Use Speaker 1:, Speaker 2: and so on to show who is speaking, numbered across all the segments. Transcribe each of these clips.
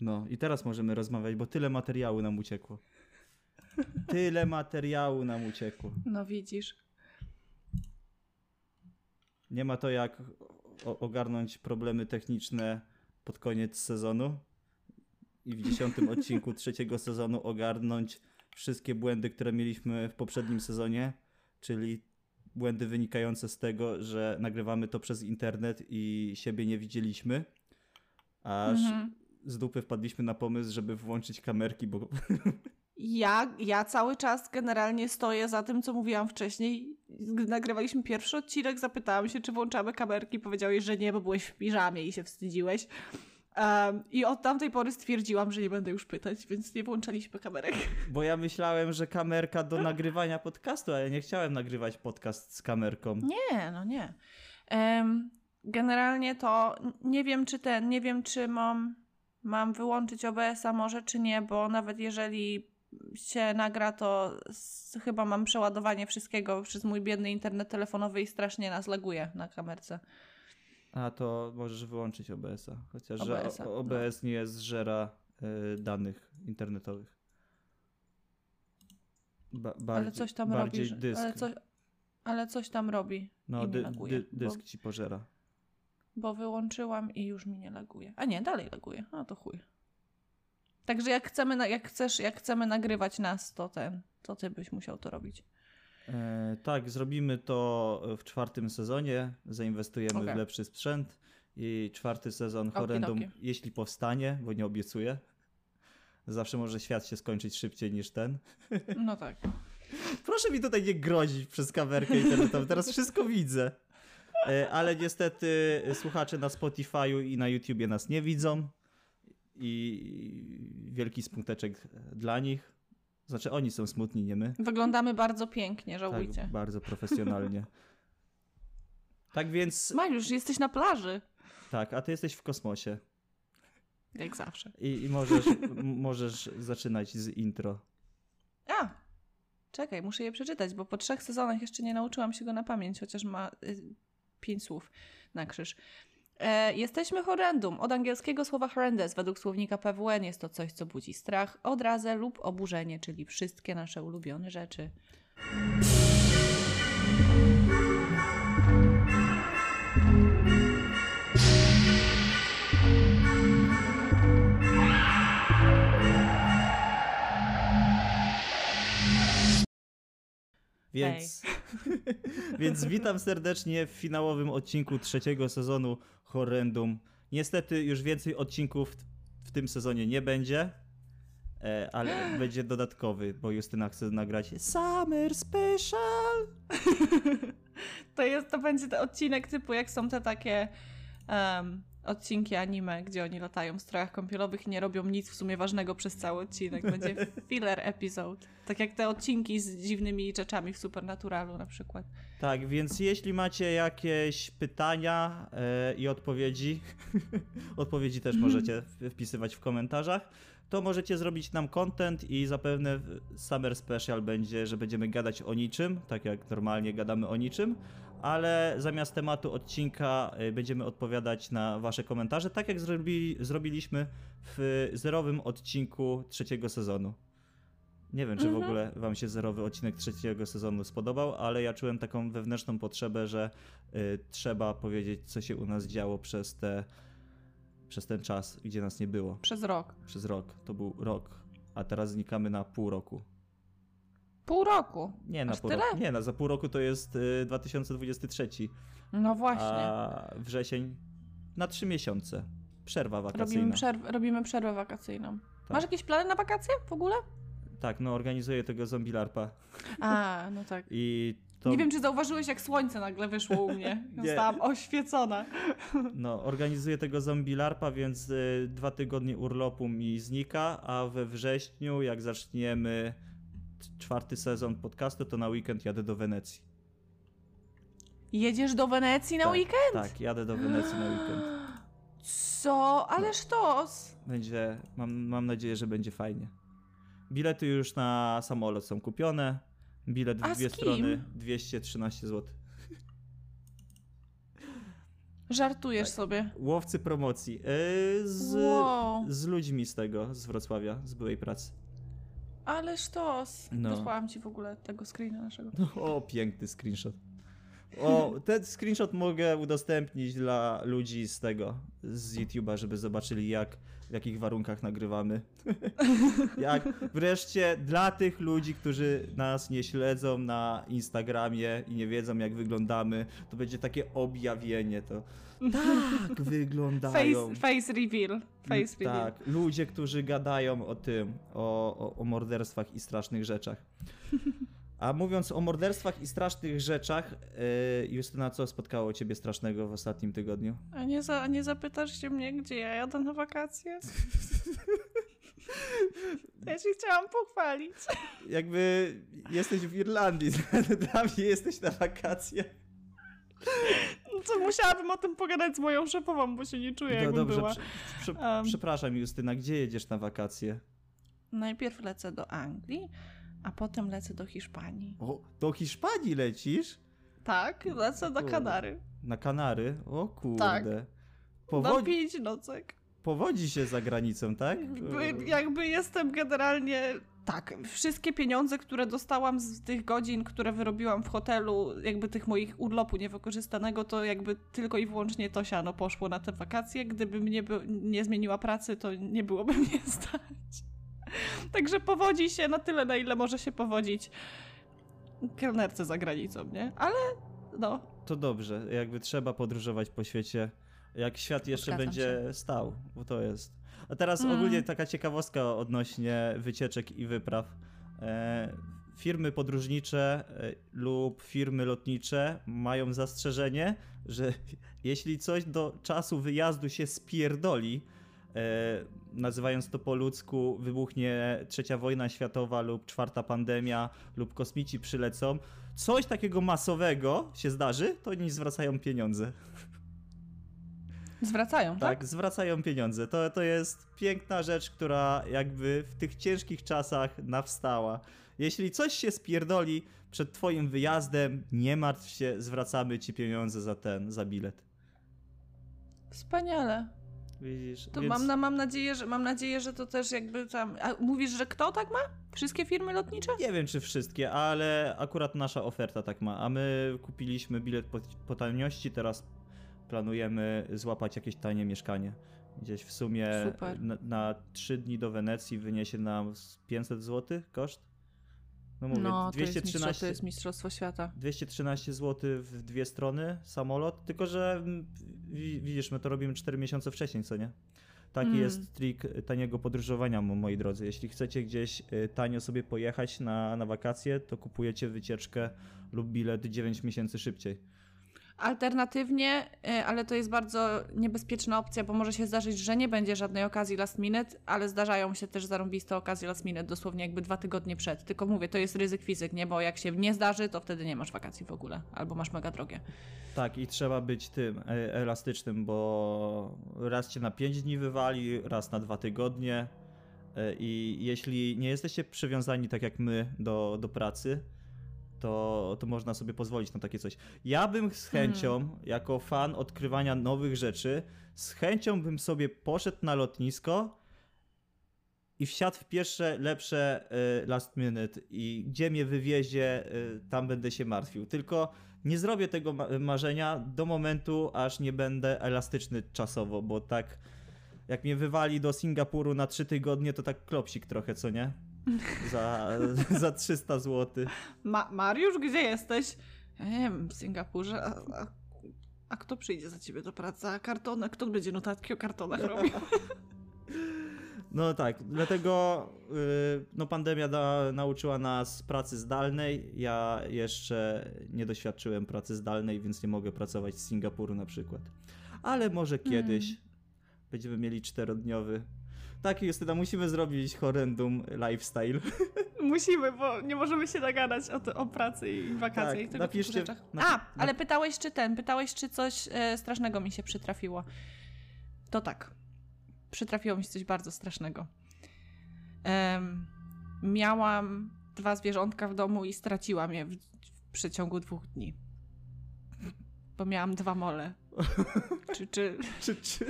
Speaker 1: No i teraz możemy rozmawiać, bo tyle materiału nam uciekło. Tyle materiału nam uciekło.
Speaker 2: No widzisz.
Speaker 1: Nie ma to jak ogarnąć problemy techniczne pod koniec sezonu i w dziesiątym odcinku trzeciego sezonu ogarnąć wszystkie błędy, które mieliśmy w poprzednim sezonie, czyli błędy wynikające z tego, że nagrywamy to przez internet i siebie nie widzieliśmy, aż
Speaker 2: Mhm.
Speaker 1: Z dupy wpadliśmy na pomysł, żeby włączyć kamerki, bo
Speaker 2: Ja, ja cały czas generalnie stoję za tym, co mówiłam wcześniej. Gdy nagrywaliśmy pierwszy odcinek, zapytałam się, czy włączamy kamerki. Powiedziałeś, że nie, bo byłeś w piżamie i się wstydziłeś. Um, I od tamtej pory stwierdziłam, że nie będę już pytać, więc nie włączaliśmy kamerek.
Speaker 1: Bo ja myślałem, że kamerka do nagrywania podcastu, a ja nie chciałem nagrywać podcast z kamerką.
Speaker 2: Nie, no nie. Em, generalnie to nie wiem, czy ten, nie wiem, czy mam, mam wyłączyć OBS-a może, czy nie, bo nawet jeżeli się nagra, to s- chyba mam przeładowanie wszystkiego przez mój biedny internet telefonowy i strasznie nas laguje na kamerce.
Speaker 1: A to możesz wyłączyć OBS-a, chociaż że
Speaker 2: OBS-a,
Speaker 1: o- OBS nie zżera y, danych internetowych. Ba-
Speaker 2: ale
Speaker 1: bardziej-
Speaker 2: coś tam robi. Ale, coś, ale coś tam robi.
Speaker 1: no, dy, dy, dysk
Speaker 2: bo-
Speaker 1: ci pożera.
Speaker 2: Bo wyłączyłam i już mi nie laguje. A nie, dalej laguje. A to chuj. Także jak chcemy, jak chcesz, jak chcemy nagrywać nas, to ten, to ty byś musiał to robić.
Speaker 1: E, tak, zrobimy to w czwartym sezonie, zainwestujemy
Speaker 2: Okej.
Speaker 1: w lepszy sprzęt i czwarty sezon Horrendum, jeśli powstanie, bo nie obiecuję, zawsze może świat się skończyć szybciej niż ten.
Speaker 2: No tak.
Speaker 1: Proszę mi tutaj nie grozić przez kamerkę internetową, teraz wszystko widzę. E, Ale niestety słuchacze na Spotify'u i na YouTubie nas nie widzą i wielki smuteczek dla nich. Znaczy oni są smutni, nie my.
Speaker 2: Wyglądamy bardzo pięknie, żałujcie.
Speaker 1: Tak, bardzo profesjonalnie. Tak więc,
Speaker 2: Mariusz, jesteś na plaży.
Speaker 1: tak, a ty jesteś w kosmosie
Speaker 2: Jak zawsze.
Speaker 1: i, i możesz, możesz zaczynać z intro.
Speaker 2: A! Czekaj, muszę je przeczytać, bo po trzech sezonach jeszcze nie nauczyłam się go na pamięć, chociaż ma y, pięć słów na krzyż. E, jesteśmy horrendum. Od angielskiego słowa horrendous według słownika PWN jest to coś, co budzi strach, odrazę lub oburzenie, czyli wszystkie nasze ulubione rzeczy.
Speaker 1: Więc, więc witam serdecznie w finałowym odcinku trzeciego sezonu Horrendum. Niestety już więcej odcinków w- tym sezonie nie będzie, e, ale będzie dodatkowy, bo Justyna chce nagrać Summer Special.
Speaker 2: To, jest, to będzie ten odcinek typu, jak są te takie em, odcinki anime, gdzie oni latają w strojach kąpielowych i nie robią nic w sumie ważnego przez cały odcinek. Będzie filler episode. Tak jak te odcinki z dziwnymi rzeczami w Supernaturalu na przykład.
Speaker 1: Tak, więc jeśli macie jakieś pytania e, i odpowiedzi, odpowiedzi też możecie wpisywać w komentarzach, to możecie zrobić nam content i zapewne Summer Special będzie, że będziemy gadać o niczym, tak jak normalnie gadamy o niczym, ale zamiast tematu odcinka e, będziemy odpowiadać na wasze komentarze, tak jak zrobi, zrobiliśmy w zerowym odcinku trzeciego sezonu. Nie wiem, czy w
Speaker 2: Mhm.
Speaker 1: ogóle wam się zerowy odcinek trzeciego sezonu spodobał, ale ja czułem taką wewnętrzną potrzebę, że y, trzeba powiedzieć, co się u nas działo przez, te, przez ten czas, gdzie nas nie było.
Speaker 2: Przez rok.
Speaker 1: Przez rok. To był rok, a teraz znikamy na pół roku.
Speaker 2: Pół roku.
Speaker 1: Nie, na
Speaker 2: Aż
Speaker 1: pół
Speaker 2: tyle?
Speaker 1: roku. Nie, na, za pół roku to jest y, 2023,
Speaker 2: No właśnie.
Speaker 1: a wrzesień na trzy miesiące. Przerwa wakacyjna.
Speaker 2: Robimy, przerw robimy przerwę wakacyjną.
Speaker 1: Tak.
Speaker 2: Masz jakieś plany na wakacje w ogóle?
Speaker 1: Tak, no organizuję tego zombie larpa
Speaker 2: A, no tak.
Speaker 1: i to...
Speaker 2: Nie wiem, czy zauważyłeś, jak słońce nagle wyszło u mnie.
Speaker 1: Nie.
Speaker 2: Zostałam oświecona.
Speaker 1: No, organizuję tego zombie larpa, więc y, dwa tygodnie urlopu mi znika, a we wrześniu, jak zaczniemy czwarty sezon podcastu, to na weekend jadę do Wenecji.
Speaker 2: Jedziesz do Wenecji na
Speaker 1: tak,
Speaker 2: weekend?
Speaker 1: Tak, jadę do Wenecji na weekend.
Speaker 2: Co? Ale sztos!
Speaker 1: Będzie, mam, mam nadzieję, że będzie fajnie. Bilety już na samolot są kupione. Bilet w dwie strony 213 zł.
Speaker 2: Żartujesz sobie.
Speaker 1: Łowcy promocji. Yy, z,
Speaker 2: Wow.
Speaker 1: z ludźmi z tego, z Wrocławia, z byłej pracy.
Speaker 2: Ale sztos.
Speaker 1: No.
Speaker 2: Wysłałam ci w ogóle tego screena naszego.
Speaker 1: O, piękny screenshot. O, ten screenshot mogę udostępnić dla ludzi z tego, z YouTube'a, żeby zobaczyli jak, w jakich warunkach nagrywamy. jak wreszcie dla tych ludzi, którzy nas nie śledzą na Instagramie i nie wiedzą jak wyglądamy, to będzie takie objawienie to. Tak wyglądają.
Speaker 2: Face, face reveal. Face reveal.
Speaker 1: Tak, ludzie, którzy gadają o tym, o, o, o morderstwach i strasznych rzeczach. A mówiąc o morderstwach i strasznych rzeczach, yy, Justyna, co spotkało ciebie strasznego w ostatnim tygodniu?
Speaker 2: A nie, za, nie zapytasz się mnie, gdzie ja jadę na wakacje? Ja się chciałam pochwalić.
Speaker 1: Jakby jesteś w Irlandii, dla mnie jesteś na wakacjach.
Speaker 2: No Co musiałabym o tym pogadać z moją szefową, bo się nie czuję,
Speaker 1: No
Speaker 2: jakbym
Speaker 1: dobrze,
Speaker 2: była.
Speaker 1: prze, prze,
Speaker 2: Um.
Speaker 1: przepraszam Justyna, gdzie jedziesz na wakacje?
Speaker 2: Najpierw lecę do Anglii, a potem lecę do Hiszpanii.
Speaker 1: O, do Hiszpanii lecisz?
Speaker 2: Tak, lecę
Speaker 1: Kurde.
Speaker 2: Kanary.
Speaker 1: Na Kanary? O kurde.
Speaker 2: Tak. Na
Speaker 1: Powodzi,
Speaker 2: pięć nocek.
Speaker 1: powodzi się za granicą, tak?
Speaker 2: Jakby, jakby jestem generalnie. Tak, wszystkie pieniądze, które dostałam z tych godzin, które wyrobiłam w hotelu, jakby tych moich urlopu niewykorzystanego, to jakby tylko i wyłącznie to siano poszło na te wakacje. Gdybym nie, by, nie zmieniła pracy, to nie byłoby mnie stać. Także powodzi się na tyle, na ile może się powodzić kelnerce za granicą, nie? Ale no,
Speaker 1: To dobrze, jakby trzeba podróżować po świecie, jak świat jeszcze
Speaker 2: Zgadzam
Speaker 1: będzie stał, bo to jest. A teraz
Speaker 2: Mm.
Speaker 1: ogólnie taka ciekawostka odnośnie wycieczek i wypraw. E, firmy podróżnicze e, lub firmy lotnicze mają zastrzeżenie, że jeśli coś do czasu wyjazdu się spierdoli, e, nazywając to po ludzku, wybuchnie trzecia wojna światowa lub czwarta pandemia lub kosmici przylecą, coś takiego masowego się zdarzy, to oni zwracają pieniądze.
Speaker 2: zwracają, tak?
Speaker 1: Tak, zwracają pieniądze. To, to jest piękna rzecz, która jakby w tych ciężkich czasach nawstała. Jeśli coś się spierdoli przed twoim wyjazdem, nie martw się, zwracamy ci pieniądze za ten, za bilet.
Speaker 2: Wspaniale.
Speaker 1: Widzisz?
Speaker 2: To
Speaker 1: Więc
Speaker 2: mam, na, mam, nadzieję, że, mam nadzieję, że to też jakby tam. A mówisz, że kto tak ma? Wszystkie firmy lotnicze?
Speaker 1: Nie wiem, czy wszystkie, ale akurat nasza oferta tak ma. A my kupiliśmy bilet po, po taniości, teraz planujemy złapać jakieś tanie mieszkanie. Gdzieś w sumie na, na 3 dni do Wenecji wyniesie nam z 500 zł koszt. No mówię,
Speaker 2: no, to jest, mistrzostwo,
Speaker 1: 213,
Speaker 2: to jest Mistrzostwo Świata.
Speaker 1: 213 zł w dwie strony samolot, tylko że mm, wi- widzisz, my to robimy 4 miesiące wcześniej, co nie? Taki
Speaker 2: Mm.
Speaker 1: jest trik taniego podróżowania, mo- moi drodzy. Jeśli chcecie gdzieś y, tanio sobie pojechać na, na wakacje, to kupujecie wycieczkę lub bilet 9 miesięcy szybciej.
Speaker 2: Alternatywnie, y, ale to jest bardzo niebezpieczna opcja, bo może się zdarzyć, że nie będzie żadnej okazji last minute, ale zdarzają się też zarąbiste okazje last minute, dosłownie jakby dwa tygodnie przed. Tylko mówię, to jest ryzyk fizyk, nie? Bo jak się nie zdarzy, to wtedy nie masz wakacji w ogóle, albo masz mega drogie.
Speaker 1: Tak, i trzeba być tym e, elastycznym, bo raz cię na 5 dni wywali, raz na 2 tygodnie. e, I jeśli nie jesteście przywiązani tak jak my do, do pracy, to, to można sobie pozwolić na takie coś. Ja bym z chęcią, jako fan odkrywania nowych rzeczy, z chęcią bym sobie poszedł na lotnisko i wsiadł w pierwsze lepsze e, last minute i gdzie mnie wywiezie, e, tam będę się martwił. Tylko nie zrobię tego ma- marzenia do momentu, aż nie będę elastyczny czasowo, bo tak jak mnie wywali do Singapuru na 3 tygodnie, to tak klopsik trochę, co nie? Za, za 300 zł.
Speaker 2: Ma Mariusz, gdzie jesteś? Ja nie wiem, w Singapurze. A, a, a kto przyjdzie za ciebie do pracy? A kartony? Kto będzie notatki o kartonach robił?
Speaker 1: No tak, dlatego y, no pandemia da, nauczyła nas pracy zdalnej. Ja jeszcze nie doświadczyłem pracy zdalnej, więc nie mogę pracować z Singapuru na przykład. Ale może kiedyś będziemy mieli czterodniowy. Tak, Justyna, musimy zrobić horrendum lifestyle.
Speaker 2: Musimy, bo nie możemy się nagadać o, to, o pracy i wakacjach
Speaker 1: Tak,
Speaker 2: i tego
Speaker 1: napiszcie-
Speaker 2: typu rzeczach. A, ale pytałeś, czy ten, pytałeś, czy coś e, strasznego mi się przytrafiło. To tak. Przytrafiło mi się coś bardzo strasznego. Em, miałam dwa zwierzątka w domu i straciłam je w, w przeciągu dwóch dni. Bo miałam dwa mole. Czy, czy,
Speaker 1: Czy, czy...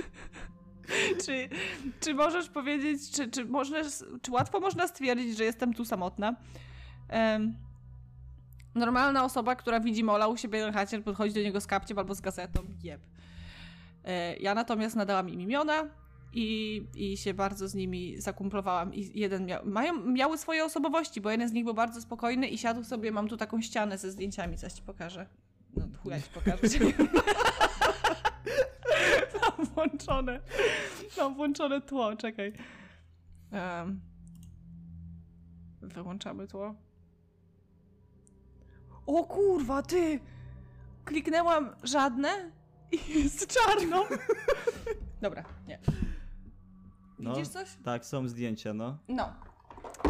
Speaker 2: czy, czy możesz powiedzieć, czy, czy, czy łatwo można stwierdzić, że jestem tu samotna? Em, normalna osoba, która widzi Mola u siebie na chacie, podchodzi do niego z kapciem albo z gazetą, jeb. E, ja natomiast nadałam im imiona i, i się bardzo z nimi zakumplowałam. I jeden miał, mają, miały swoje osobowości, bo jeden z nich był bardzo spokojny i siadł sobie, mam tu taką ścianę ze zdjęciami, zaś ci pokażę. No chuja ci pokażę. mam włączone, mam włączone tło, czekaj. Em, wyłączamy tło. O kurwa, ty! Kliknęłam żadne i jest czarno. Dobra, nie.
Speaker 1: No,
Speaker 2: Widzisz coś?
Speaker 1: tak, są zdjęcia, no.
Speaker 2: No.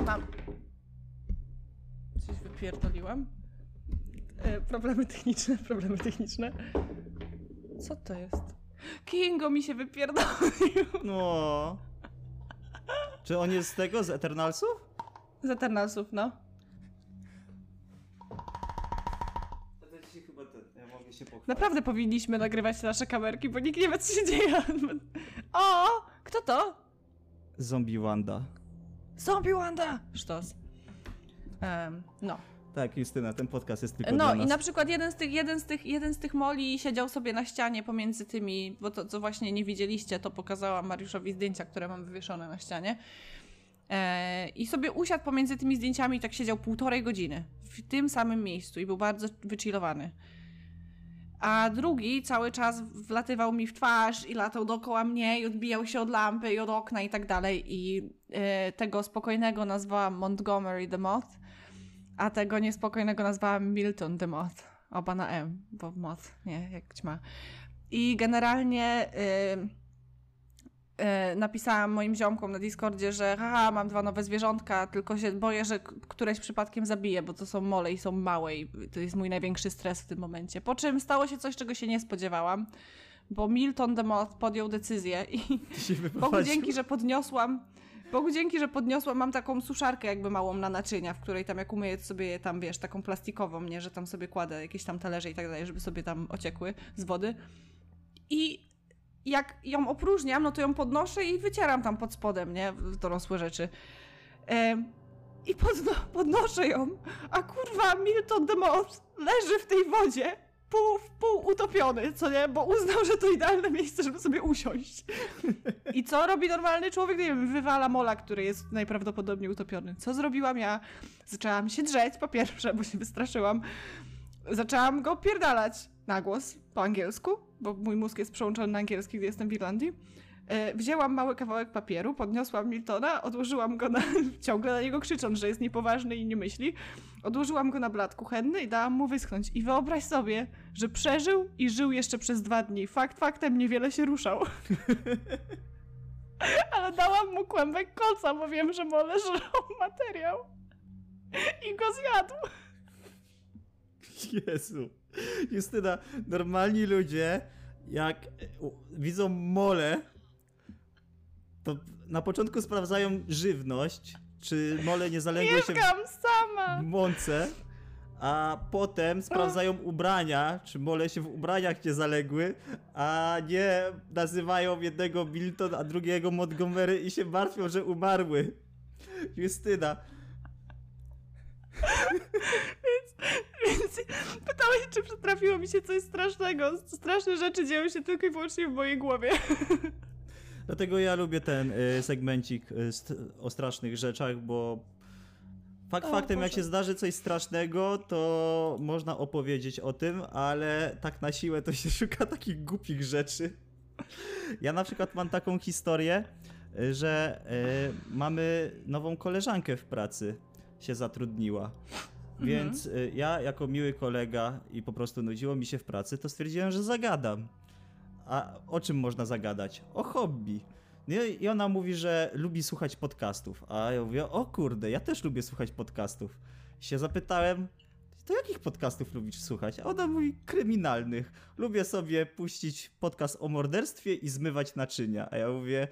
Speaker 2: Mam. Coś wypierdoliłam. E, problemy techniczne, problemy techniczne. Co to jest? Kingo mi się wypierdolił.
Speaker 1: No. Czy on jest z tego, z Eternalsów?
Speaker 2: Z Eternalsów, no. Naprawdę powinniśmy nagrywać nasze kamerki, bo nikt nie wie, co się dzieje. O! Kto to?
Speaker 1: Zombie Wanda.
Speaker 2: Zombie Wanda! Sztos. Em, no.
Speaker 1: Tak, Justyna, ten podcast jest tylko
Speaker 2: No i na przykład jeden z tych, jeden z tych, jeden z tych moli siedział sobie na ścianie pomiędzy tymi, bo to co właśnie nie widzieliście, to pokazałam Mariuszowi zdjęcia, które mam wywieszone na ścianie. E, I sobie usiadł pomiędzy tymi zdjęciami i tak siedział półtorej godziny w tym samym miejscu i był bardzo wychillowany. A drugi cały czas wlatywał mi w twarz i latał dookoła mnie i odbijał się od lampy i od okna i tak dalej. I e, tego spokojnego nazwałam Montgomery the Moth, a tego niespokojnego nazwałam Milton the Moth. Oba na M, bo moth, nie, jak ćma. I generalnie y, y, napisałam moim ziomkom na Discordzie, że haha, mam dwa nowe zwierzątka, tylko się boję, że któreś przypadkiem zabiję, bo to są mole i są małe i to jest mój największy stres w tym momencie. Po czym stało się coś, czego się nie spodziewałam, bo Milton the Moth podjął decyzję i Bogu dzięki, że podniosłam. Bogu dzięki, że podniosłam. Mam taką suszarkę jakby małą na naczynia, w której tam jak umyję sobie je tam, wiesz, taką plastikową, nie, że tam sobie kładę jakieś tam talerze i tak dalej, żeby sobie tam ociekły z wody. I jak ją opróżniam, no to ją podnoszę i wycieram tam pod spodem, nie, dorosłe rzeczy. I podno podnoszę ją, a kurwa Milton Moth leży w tej wodzie, pół w pół utopiony, co nie? Bo uznał, że to idealne miejsce, żeby sobie usiąść. I co robi normalny człowiek? Nie wiem, wywala mola, który jest najprawdopodobniej utopiony. Co zrobiłam ja? Zaczęłam się drzeć, po pierwsze, bo się wystraszyłam. Zaczęłam go pierdalać na głos, po angielsku, bo mój mózg jest przełączony na angielski, gdy jestem w Irlandii. E, Wzięłam mały kawałek papieru, podniosłam Miltona, odłożyłam go na, ciągle na niego krzycząc, że jest niepoważny i nie myśli. Odłożyłam go na blat kuchenny i dałam mu wyschnąć. I wyobraź sobie, że przeżył i żył jeszcze przez dwa dni. Fakt faktem niewiele się ruszał. Ale dałam mu kłębek kolca, bo wiem, że mole żrą materiał. I go zjadł.
Speaker 1: Jezu. Justyna, normalni ludzie, jak widzą mole, to na początku sprawdzają żywność, czy mole nie zaległy się
Speaker 2: Mieszkam sama.
Speaker 1: w mące, a potem sprawdzają ubrania, czy mole się w ubraniach nie zaległy, a nie nazywają jednego Milton, a drugiego Montgomery i się martwią, że umarły. Justyna,
Speaker 2: Więc pytałeś, czy przytrafiło mi się coś strasznego. Straszne rzeczy dzieją się tylko i wyłącznie w mojej głowie.
Speaker 1: Dlatego ja lubię ten y, segmencik y, st- o strasznych rzeczach, bo fakt
Speaker 2: O
Speaker 1: faktem, jak się zdarzy coś strasznego, to można opowiedzieć o tym, ale tak na siłę to się szuka takich głupich rzeczy. Ja na przykład mam taką historię, y, że y, mamy nową koleżankę w pracy, się zatrudniła. Więc y, ja, jako miły kolega i po prostu nudziło mi się w pracy, to stwierdziłem, że zagadam. A o czym można zagadać? O hobby. No i ona mówi, że lubi słuchać podcastów. A ja mówię, o kurde, ja też lubię słuchać podcastów. Się zapytałem, to jakich podcastów lubisz słuchać? A ona mówi, kryminalnych. Lubię sobie puścić podcast o morderstwie i zmywać naczynia. A ja mówię,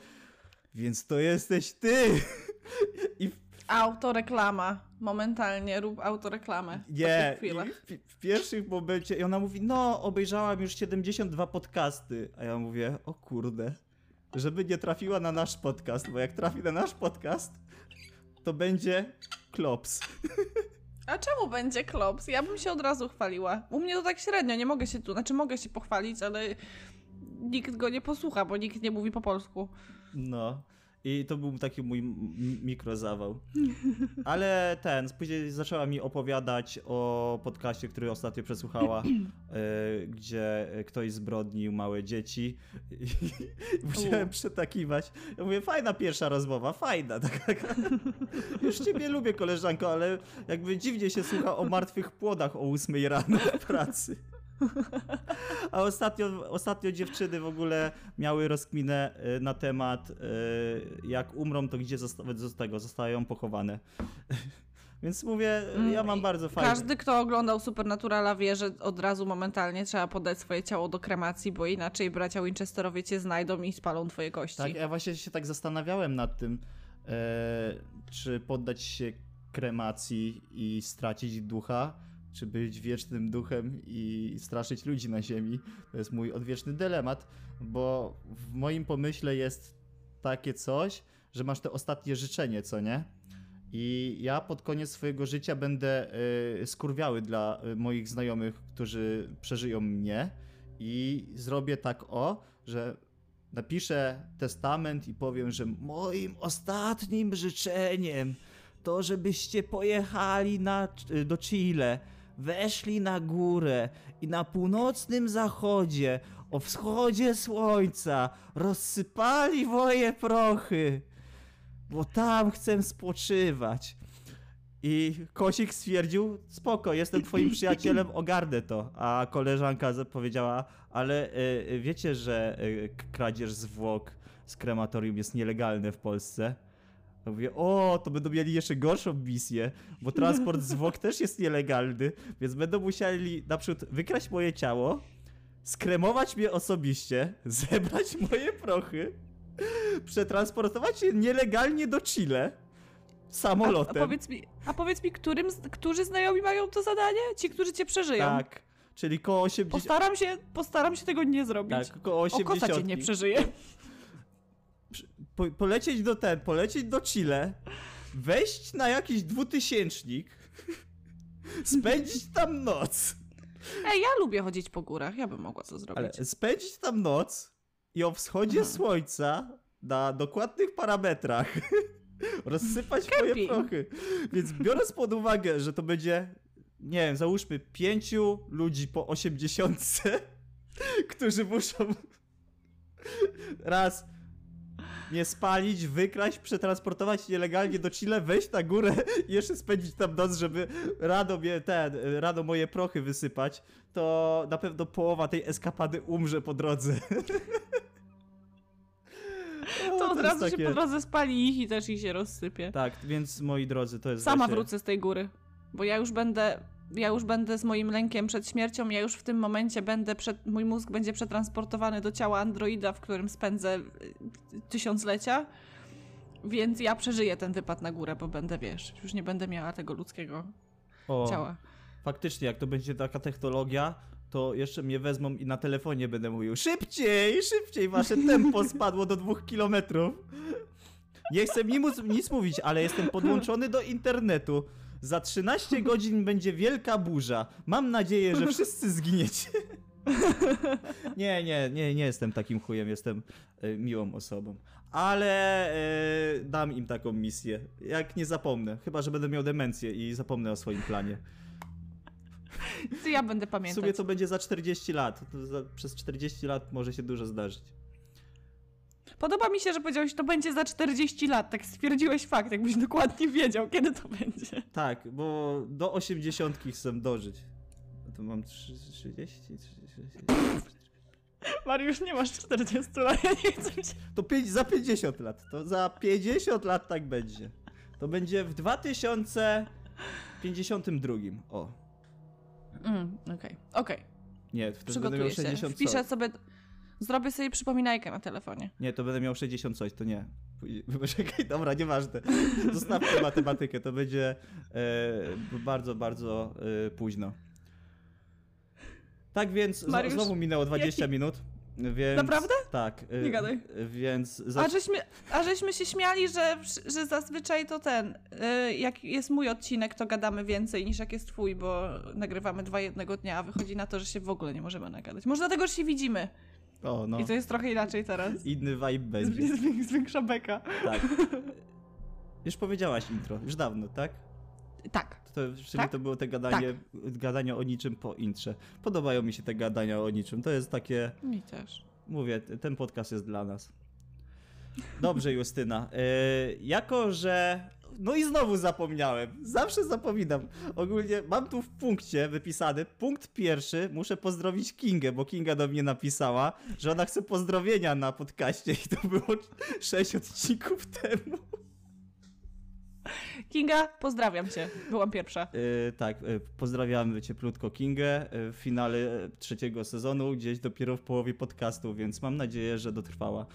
Speaker 1: więc to jesteś ty. I
Speaker 2: Autoreklama. Momentalnie rób autoreklamę.
Speaker 1: Nie, w, w pierwszym momencie i ona mówi, no obejrzałam już 72 podcasty, a ja mówię, o kurde, żeby nie trafiła na nasz podcast, bo jak trafi na nasz podcast, to będzie klops.
Speaker 2: A czemu będzie klops? Ja bym się od razu chwaliła. U mnie to tak średnio, nie mogę się tu, znaczy mogę się pochwalić, ale nikt go nie posłucha, bo nikt nie mówi po polsku.
Speaker 1: No. I to był taki mój mikrozawał. Ale ten, później zaczęła mi opowiadać o podcaście, który ostatnio przesłuchała, y, gdzie ktoś zbrodnił małe dzieci. I musiałem
Speaker 2: U.
Speaker 1: przetakiwać. Ja mówię, fajna pierwsza rozmowa, fajna. Taka, już ciebie lubię, koleżanko, ale jakby dziwnie się słucha o martwych płodach o 8 rano w pracy. A ostatnio, ostatnio dziewczyny w ogóle miały rozkminę y, na temat, y, jak umrą, to gdzie zosta z tego zostają pochowane. Więc mówię,
Speaker 2: Mm,
Speaker 1: ja mam bardzo fajne.
Speaker 2: Każdy, kto oglądał Supernaturala wie, że od razu momentalnie trzeba podać swoje ciało do kremacji, bo inaczej bracia Winchesterowie cię znajdą i spalą twoje kości.
Speaker 1: Tak, ja właśnie się tak zastanawiałem nad tym, e, czy poddać się kremacji i stracić ducha, czy być wiecznym duchem i straszyć ludzi na ziemi. To jest mój odwieczny dylemat, bo w moim pomyśle jest takie coś, że masz te ostatnie życzenie, co nie? I ja pod koniec swojego życia będę y, skurwiały dla y, moich znajomych, którzy przeżyją mnie i zrobię tak o, że napiszę testament i powiem, że moim ostatnim życzeniem to, żebyście pojechali na, do Chile, weszli na górę i na północnym zachodzie, o wschodzie słońca, rozsypali moje prochy, bo tam chcę spoczywać. I Kosik stwierdził, spoko, jestem twoim przyjacielem, ogarnę to. A koleżanka powiedziała, ale y, wiecie, że k- kradzież zwłok z krematorium jest nielegalne w Polsce? Ja mówię, o, to będą mieli jeszcze gorszą misję, bo transport zwłok też jest nielegalny, więc będą musieli naprzód wykraść moje ciało, skremować mnie osobiście, zebrać moje prochy, przetransportować je nielegalnie do Chile
Speaker 2: a,
Speaker 1: samolotem.
Speaker 2: a, powiedz mi, a powiedz mi, którym, którzy znajomi mają to zadanie? Ci, którzy cię przeżyją.
Speaker 1: Tak, czyli koło 80.
Speaker 2: Postaram się, postaram się tego nie zrobić.
Speaker 1: Tak, koło
Speaker 2: o kosa
Speaker 1: 80.
Speaker 2: cię nie przeżyje.
Speaker 1: Po, polecieć do ten, polecieć do Chile, wejść na jakiś dwutysięcznik, spędzić tam noc,
Speaker 2: Ej, ja lubię chodzić po górach, ja bym mogła to zrobić.
Speaker 1: ale spędzić tam noc i o wschodzie
Speaker 2: Mhm.
Speaker 1: słońca na dokładnych parametrach rozsypać moje
Speaker 2: Kemping.
Speaker 1: prochy. Więc biorąc pod uwagę, że to będzie, nie wiem, załóżmy pięciu ludzi po osiemdziesiątce, którzy muszą raz nie spalić, wykraść, przetransportować nielegalnie do Chile, wejść na górę i jeszcze spędzić tam noc, żeby rano mnie ten, rano moje prochy wysypać, to na pewno połowa tej eskapady umrze po drodze. O,
Speaker 2: to od razu się
Speaker 1: takie-
Speaker 2: po drodze spali ich i też ich się rozsypie.
Speaker 1: Tak, więc moi drodzy, to jest
Speaker 2: Sama
Speaker 1: właśnie...
Speaker 2: wrócę z tej góry, bo ja już będę, ja już będę z moim lękiem przed śmiercią, ja już w tym momencie będę, przed, mój mózg będzie przetransportowany do ciała androida, w którym spędzę y, tysiąclecia, więc ja przeżyję ten wypad na górę, bo będę, wiesz, już nie będę miała tego ludzkiego
Speaker 1: O,
Speaker 2: ciała.
Speaker 1: Faktycznie, jak to będzie taka technologia, to jeszcze mnie wezmą i na telefonie będę mówił szybciej, szybciej, wasze tempo spadło do dwóch kilometrów. Nie chcę nic, nic mówić, ale jestem podłączony do internetu. Za 13 godzin będzie wielka burza. Mam nadzieję, że wszyscy zginiecie. Nie, nie, nie, nie jestem takim chujem, jestem e, miłą osobą. Ale e, dam im taką misję. Jak nie zapomnę. Chyba, że będę miał demencję i zapomnę o swoim planie.
Speaker 2: To ja będę
Speaker 1: W
Speaker 2: pamiętać.
Speaker 1: sumie to będzie za 40 lat. Za, przez 40 lat może się dużo zdarzyć.
Speaker 2: Podoba mi się, że powiedziałeś, to będzie za 40 lat. Tak stwierdziłeś fakt, jakbyś dokładnie wiedział, kiedy to będzie.
Speaker 1: Tak, bo do 80 chcę dożyć. A To mam 3, 30, 30.
Speaker 2: Mariusz, nie masz 40 lat, ja nie chcę się...
Speaker 1: To za 50 lat. To za 50 lat tak będzie. To będzie w 2052. O.
Speaker 2: Mm, Okej, okej.
Speaker 1: Nie, wtedy będę miał
Speaker 2: Przygotuję się.
Speaker 1: 60
Speaker 2: Wpiszę sobie... Zrobię sobie przypominajkę na telefonie.
Speaker 1: Nie, to będę miał 60 coś, to nie. Czekaj, dobra, nieważne. Zostawmy matematykę, to będzie e, bardzo, bardzo e, późno. Tak więc
Speaker 2: Mariusz,
Speaker 1: znowu minęło 20
Speaker 2: jaki-
Speaker 1: minut. Więc,
Speaker 2: Naprawdę?
Speaker 1: Tak. e,
Speaker 2: Nie gadaj.
Speaker 1: e, Więc
Speaker 2: A
Speaker 1: zac-
Speaker 2: żeśmy, a żeśmy się śmiali, że, że zazwyczaj to ten, y, jak jest mój odcinek, to gadamy więcej niż jak jest twój, bo nagrywamy dwa jednego dnia, a wychodzi na to, że się w ogóle nie możemy nagadać. Może dlatego, że się widzimy.
Speaker 1: O, no.
Speaker 2: I to jest trochę inaczej teraz.
Speaker 1: Inny vibe będzie.
Speaker 2: Jest, wię- jest większa beka.
Speaker 1: Tak. Już powiedziałaś intro, już dawno, tak?
Speaker 2: Tak.
Speaker 1: To, czyli
Speaker 2: Tak?
Speaker 1: to było te gadanie, gadania o niczym po intrze. Podobają mi się te gadania o niczym. To jest takie,
Speaker 2: Mi też.
Speaker 1: mówię, ten podcast jest dla nas. Dobrze, Justyna. E, jako, że. No i znowu zapomniałem. Zawsze zapominam. Ogólnie mam tu w punkcie wypisany. Punkt pierwszy. Muszę pozdrowić Kingę, bo Kinga do mnie napisała, że ona chce pozdrowienia na podcaście i to było sześć odcinków temu.
Speaker 2: Kinga, pozdrawiam cię. Byłam pierwsza.
Speaker 1: E, tak, e, pozdrawiamy cieplutko Kingę e, w finale trzeciego sezonu, gdzieś dopiero w połowie podcastu, więc mam nadzieję, że dotrwała.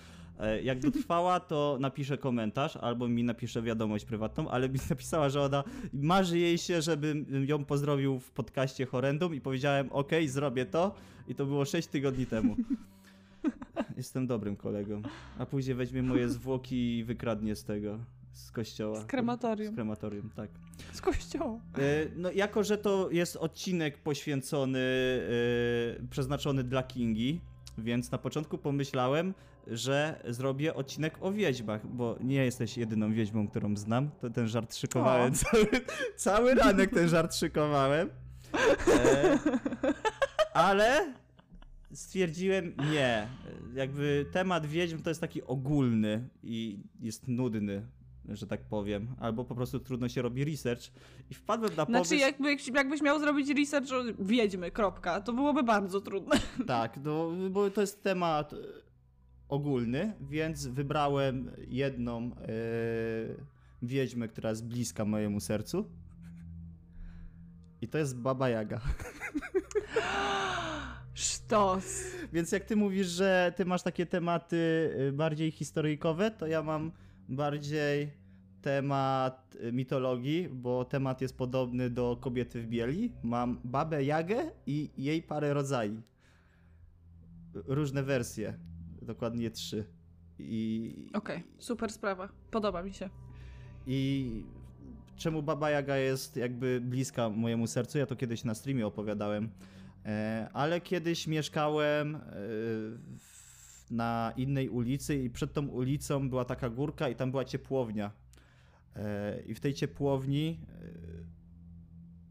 Speaker 1: E, Jak dotrwała, to napiszę komentarz albo mi napisze wiadomość prywatną, ale mi napisała, że ona marzy jej się, żebym ją pozdrowił w podcaście Horrendum i powiedziałem, ok, zrobię to i to było 6 tygodni temu. Jestem dobrym kolegą. A później weźmie moje zwłoki i wykradnie z tego, z kościoła.
Speaker 2: Z krematorium.
Speaker 1: Z krematorium, tak.
Speaker 2: Z kościoła.
Speaker 1: E, No, jako że to jest odcinek poświęcony, e, przeznaczony dla Kingi, więc na początku pomyślałem, że zrobię odcinek o wiedźmach, bo nie jesteś jedyną wiedźmą, którą znam. To ten żart szykowałem,
Speaker 2: O.
Speaker 1: cały, cały ranek ten żart szykowałem. E, ale stwierdziłem nie. Jakby temat wiedźm to jest taki ogólny i jest nudny, że tak powiem. Albo po prostu trudno się robi research. I wpadłem na pomysł...
Speaker 2: Znaczy, jakby, jakbyś miał zrobić research o wiedźmy, kropka, to byłoby bardzo trudne.
Speaker 1: Tak, no, bo to jest temat e, ogólny, więc wybrałem jedną e, wiedźmę, która jest bliska mojemu sercu. I to jest Baba Jaga.
Speaker 2: Sztos.
Speaker 1: Więc jak ty mówisz, że ty masz takie tematy y, bardziej historyjkowe, to ja mam bardziej temat mitologii, bo temat jest podobny do kobiety w bieli. Mam babę Jagę i jej parę rodzajów. Różne wersje, dokładnie trzy. I,
Speaker 2: Okej, super sprawa. Podoba mi się.
Speaker 1: I czemu Baba Jaga jest jakby bliska mojemu sercu? Ja to kiedyś na streamie opowiadałem. E, ale kiedyś mieszkałem e, w- na innej ulicy i przed tą ulicą była taka górka i tam była ciepłownia. E, I w tej ciepłowni e,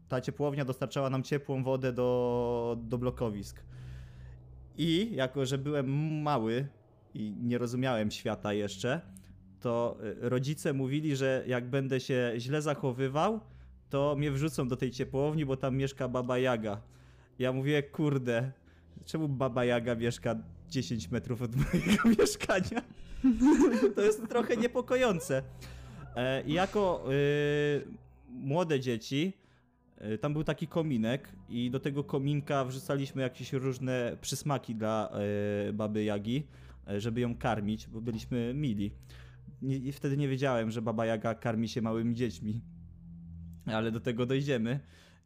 Speaker 1: ta ciepłownia dostarczała nam ciepłą wodę do, do blokowisk. I jako, że byłem mały i nie rozumiałem świata jeszcze, to y, rodzice mówili, że jak będę się źle zachowywał, to mnie wrzucą do tej ciepłowni, bo tam mieszka Baba Jaga. Ja mówię, kurde, czemu Baba Jaga mieszka 10 metrów od mojego mieszkania? To jest trochę niepokojące. E, jako y, młode dzieci, y, tam był taki kominek i do tego kominka wrzucaliśmy jakieś różne przysmaki dla y, Baby Jagi, y, żeby ją karmić, bo byliśmy mili. I wtedy nie wiedziałem, że Baba Jaga karmi się małymi dziećmi. Ale do tego dojdziemy.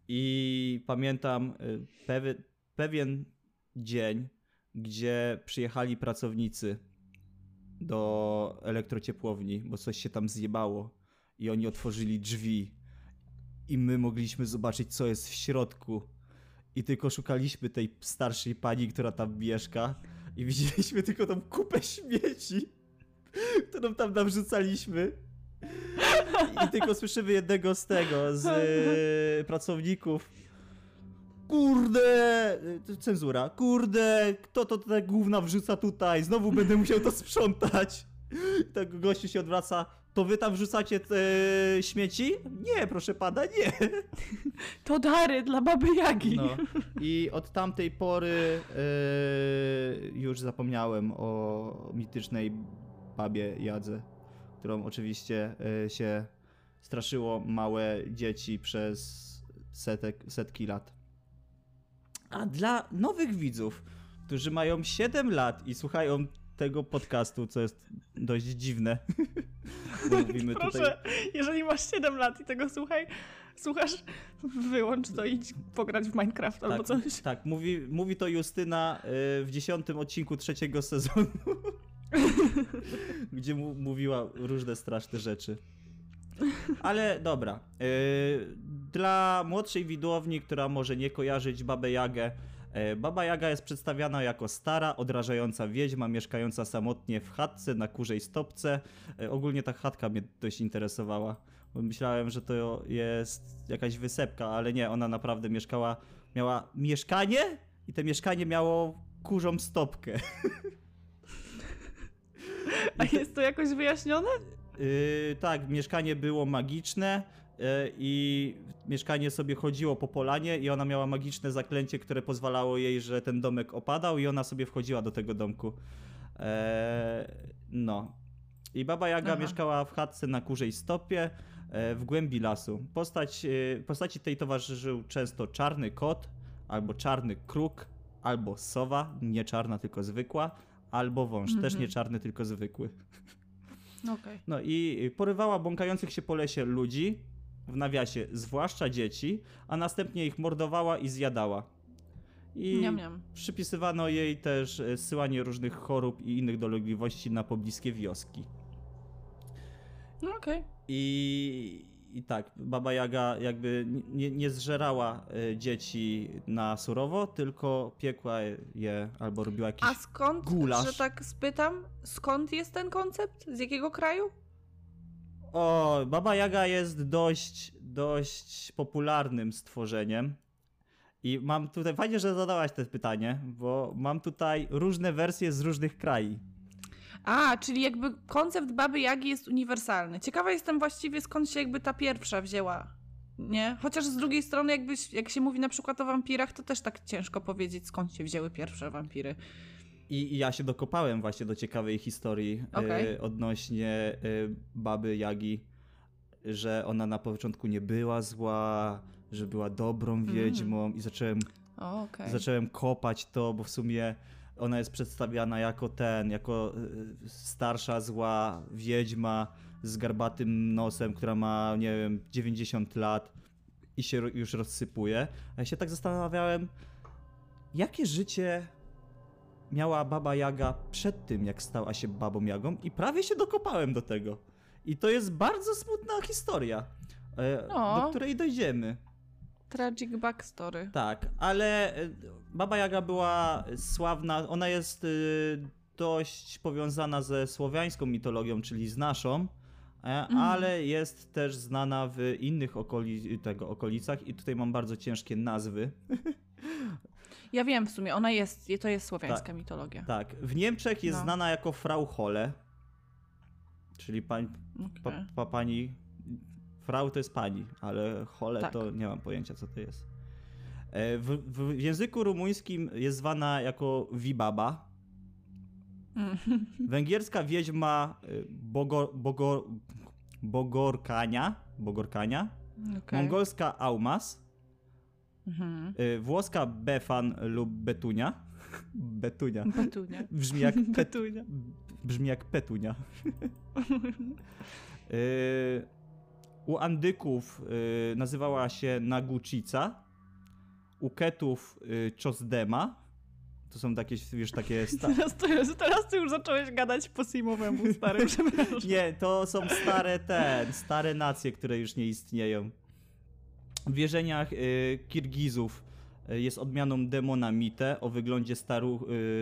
Speaker 1: I pamiętam y, pewy, pewien dzień, gdzie przyjechali pracownicy do elektrociepłowni, bo coś się tam zjebało i oni otworzyli drzwi i my mogliśmy zobaczyć, co jest w środku. I tylko szukaliśmy tej starszej pani, która tam mieszka i widzieliśmy tylko tą kupę śmieci, którą tam nawrzucaliśmy. I tylko słyszymy jednego z tego, z e, pracowników. Kurde! e, Cenzura. Kurde, kto to te gówna wrzuca tutaj? Znowu będę musiał to sprzątać. Tak gościu się odwraca. To wy tam wrzucacie te śmieci? Nie, proszę pana, nie.
Speaker 2: To dary dla baby Jagi.
Speaker 1: No. I od tamtej pory e, już zapomniałem o mitycznej babie Jadze, którą oczywiście się straszyło małe dzieci przez setek, setki lat. A dla nowych widzów, którzy mają 7 lat i słuchają tego podcastu, co jest dość dziwne. Mówimy tutaj...
Speaker 2: Proszę, jeżeli masz 7 lat i tego słuchaj, słuchasz, wyłącz to i idź pograć w Minecraft albo
Speaker 1: Tak,
Speaker 2: coś.
Speaker 1: tak mówi, mówi to Justyna y, w dziesiątym odcinku trzeciego sezonu, gdzie mu, mówiła różne straszne rzeczy. Ale dobra. y, dla młodszej widowni, która może nie kojarzyć Babę Jagę, y, Baba Jaga jest przedstawiana jako stara, odrażająca wiedźma, mieszkająca samotnie w chatce na kurzej stopce. Y, ogólnie ta chatka mnie dość interesowała. Myślałem, że to jest jakaś wysepka, ale nie, ona naprawdę mieszkała, miała mieszkanie i to mieszkanie miało kurzą stopkę.
Speaker 2: A jest to jakoś wyjaśnione?
Speaker 1: Yy, tak, mieszkanie było magiczne yy, i mieszkanie sobie chodziło po polanie i ona miała magiczne zaklęcie, które pozwalało jej, że ten domek opadał i ona sobie wchodziła do tego domku. Eee, no. I Baba Jaga
Speaker 2: Aha.
Speaker 1: mieszkała w chatce na kurzej stopie e, w głębi lasu. Postać, e, postaci tej towarzyszył często czarny kot, albo czarny kruk, albo sowa, nie czarna, tylko zwykła, albo wąż, też
Speaker 2: Mhm.
Speaker 1: nie czarny, tylko zwykły.
Speaker 2: Okej.
Speaker 1: No i porywała błąkających się po lesie ludzi, w nawiasie zwłaszcza dzieci, a następnie ich mordowała i zjadała. I
Speaker 2: Niam, niam.
Speaker 1: przypisywano jej też e, zsyłanie różnych chorób i innych dolegliwości na pobliskie wioski.
Speaker 2: No okej.
Speaker 1: I, I tak, Baba Jaga jakby nie, nie zżerała e, dzieci na surowo, tylko piekła je albo robiła jakiś...
Speaker 2: A skąd,
Speaker 1: gulasz.
Speaker 2: że tak spytam, skąd jest ten koncept? Z jakiego kraju?
Speaker 1: O, Baba Jaga jest dość, dość popularnym stworzeniem. I mam tutaj, fajnie, że zadałaś to pytanie, bo mam tutaj różne wersje z różnych krajów.
Speaker 2: A, czyli jakby koncept Baby Jagi jest uniwersalny. Ciekawa jestem właściwie skąd się jakby ta pierwsza wzięła. Nie? Chociaż z drugiej strony jakbyś, jak się mówi na przykład o wampirach, to też tak ciężko powiedzieć skąd się wzięły pierwsze wampiry.
Speaker 1: I, I ja się dokopałem właśnie do ciekawej historii e, odnośnie e, Baby Jagi, że ona na początku nie była zła, że była dobrą wiedźmą i zacząłem
Speaker 2: O, okej.
Speaker 1: zacząłem kopać to, bo w sumie ona jest przedstawiana jako ten, jako y, starsza, zła wiedźma z garbatym nosem, która ma, nie wiem, 90 lat i się już rozsypuje. A ja się tak zastanawiałem, jakie życie miała Baba Jaga przed tym, jak stała się Babą Jagą i prawie się dokopałem do tego. I to jest bardzo smutna historia, e,
Speaker 2: No.
Speaker 1: do której dojdziemy.
Speaker 2: Tragic backstory.
Speaker 1: Tak, ale e, Baba Jaga była sławna, ona jest e, dość powiązana ze słowiańską mitologią, czyli z naszą, e, ale jest też znana w innych okoli tego, okolicach i tutaj mam bardzo ciężkie nazwy.
Speaker 2: Ja wiem w sumie, ona jest, to jest słowiańska mitologia.
Speaker 1: Tak, w Niemczech jest
Speaker 2: No.
Speaker 1: znana jako Frau Holle, czyli pań, pa,
Speaker 2: Okej.
Speaker 1: pa, pani, Frau to jest pani, ale Holle
Speaker 2: Tak.
Speaker 1: to nie mam pojęcia co to jest. E, W, w języku rumuńskim jest zwana jako Wibaba,
Speaker 2: Mm.
Speaker 1: Węgierska wiedźma y, Bogo, Bogo, Bogorkania, Bogorkania,
Speaker 2: Okej.
Speaker 1: mongolska Aumas,
Speaker 2: Mhm.
Speaker 1: y, włoska Befan lub Betunia. Betunia.
Speaker 2: Betunia.
Speaker 1: Brzmi jak, pet,
Speaker 2: Betunia.
Speaker 1: brzmi jak Petunia. Y, U Andyków y, nazywała się Nagucica, u Ketów y, Czosdema. To są takie, wiesz, takie... Sta-
Speaker 2: Teraz, to jest, teraz ty już zacząłeś gadać po simowemu, stary, przepraszam.
Speaker 1: Nie, to są stare ten, stare nacje, które już nie istnieją. W wierzeniach y, Kirgizów y, jest odmianą demona Mite o wyglądzie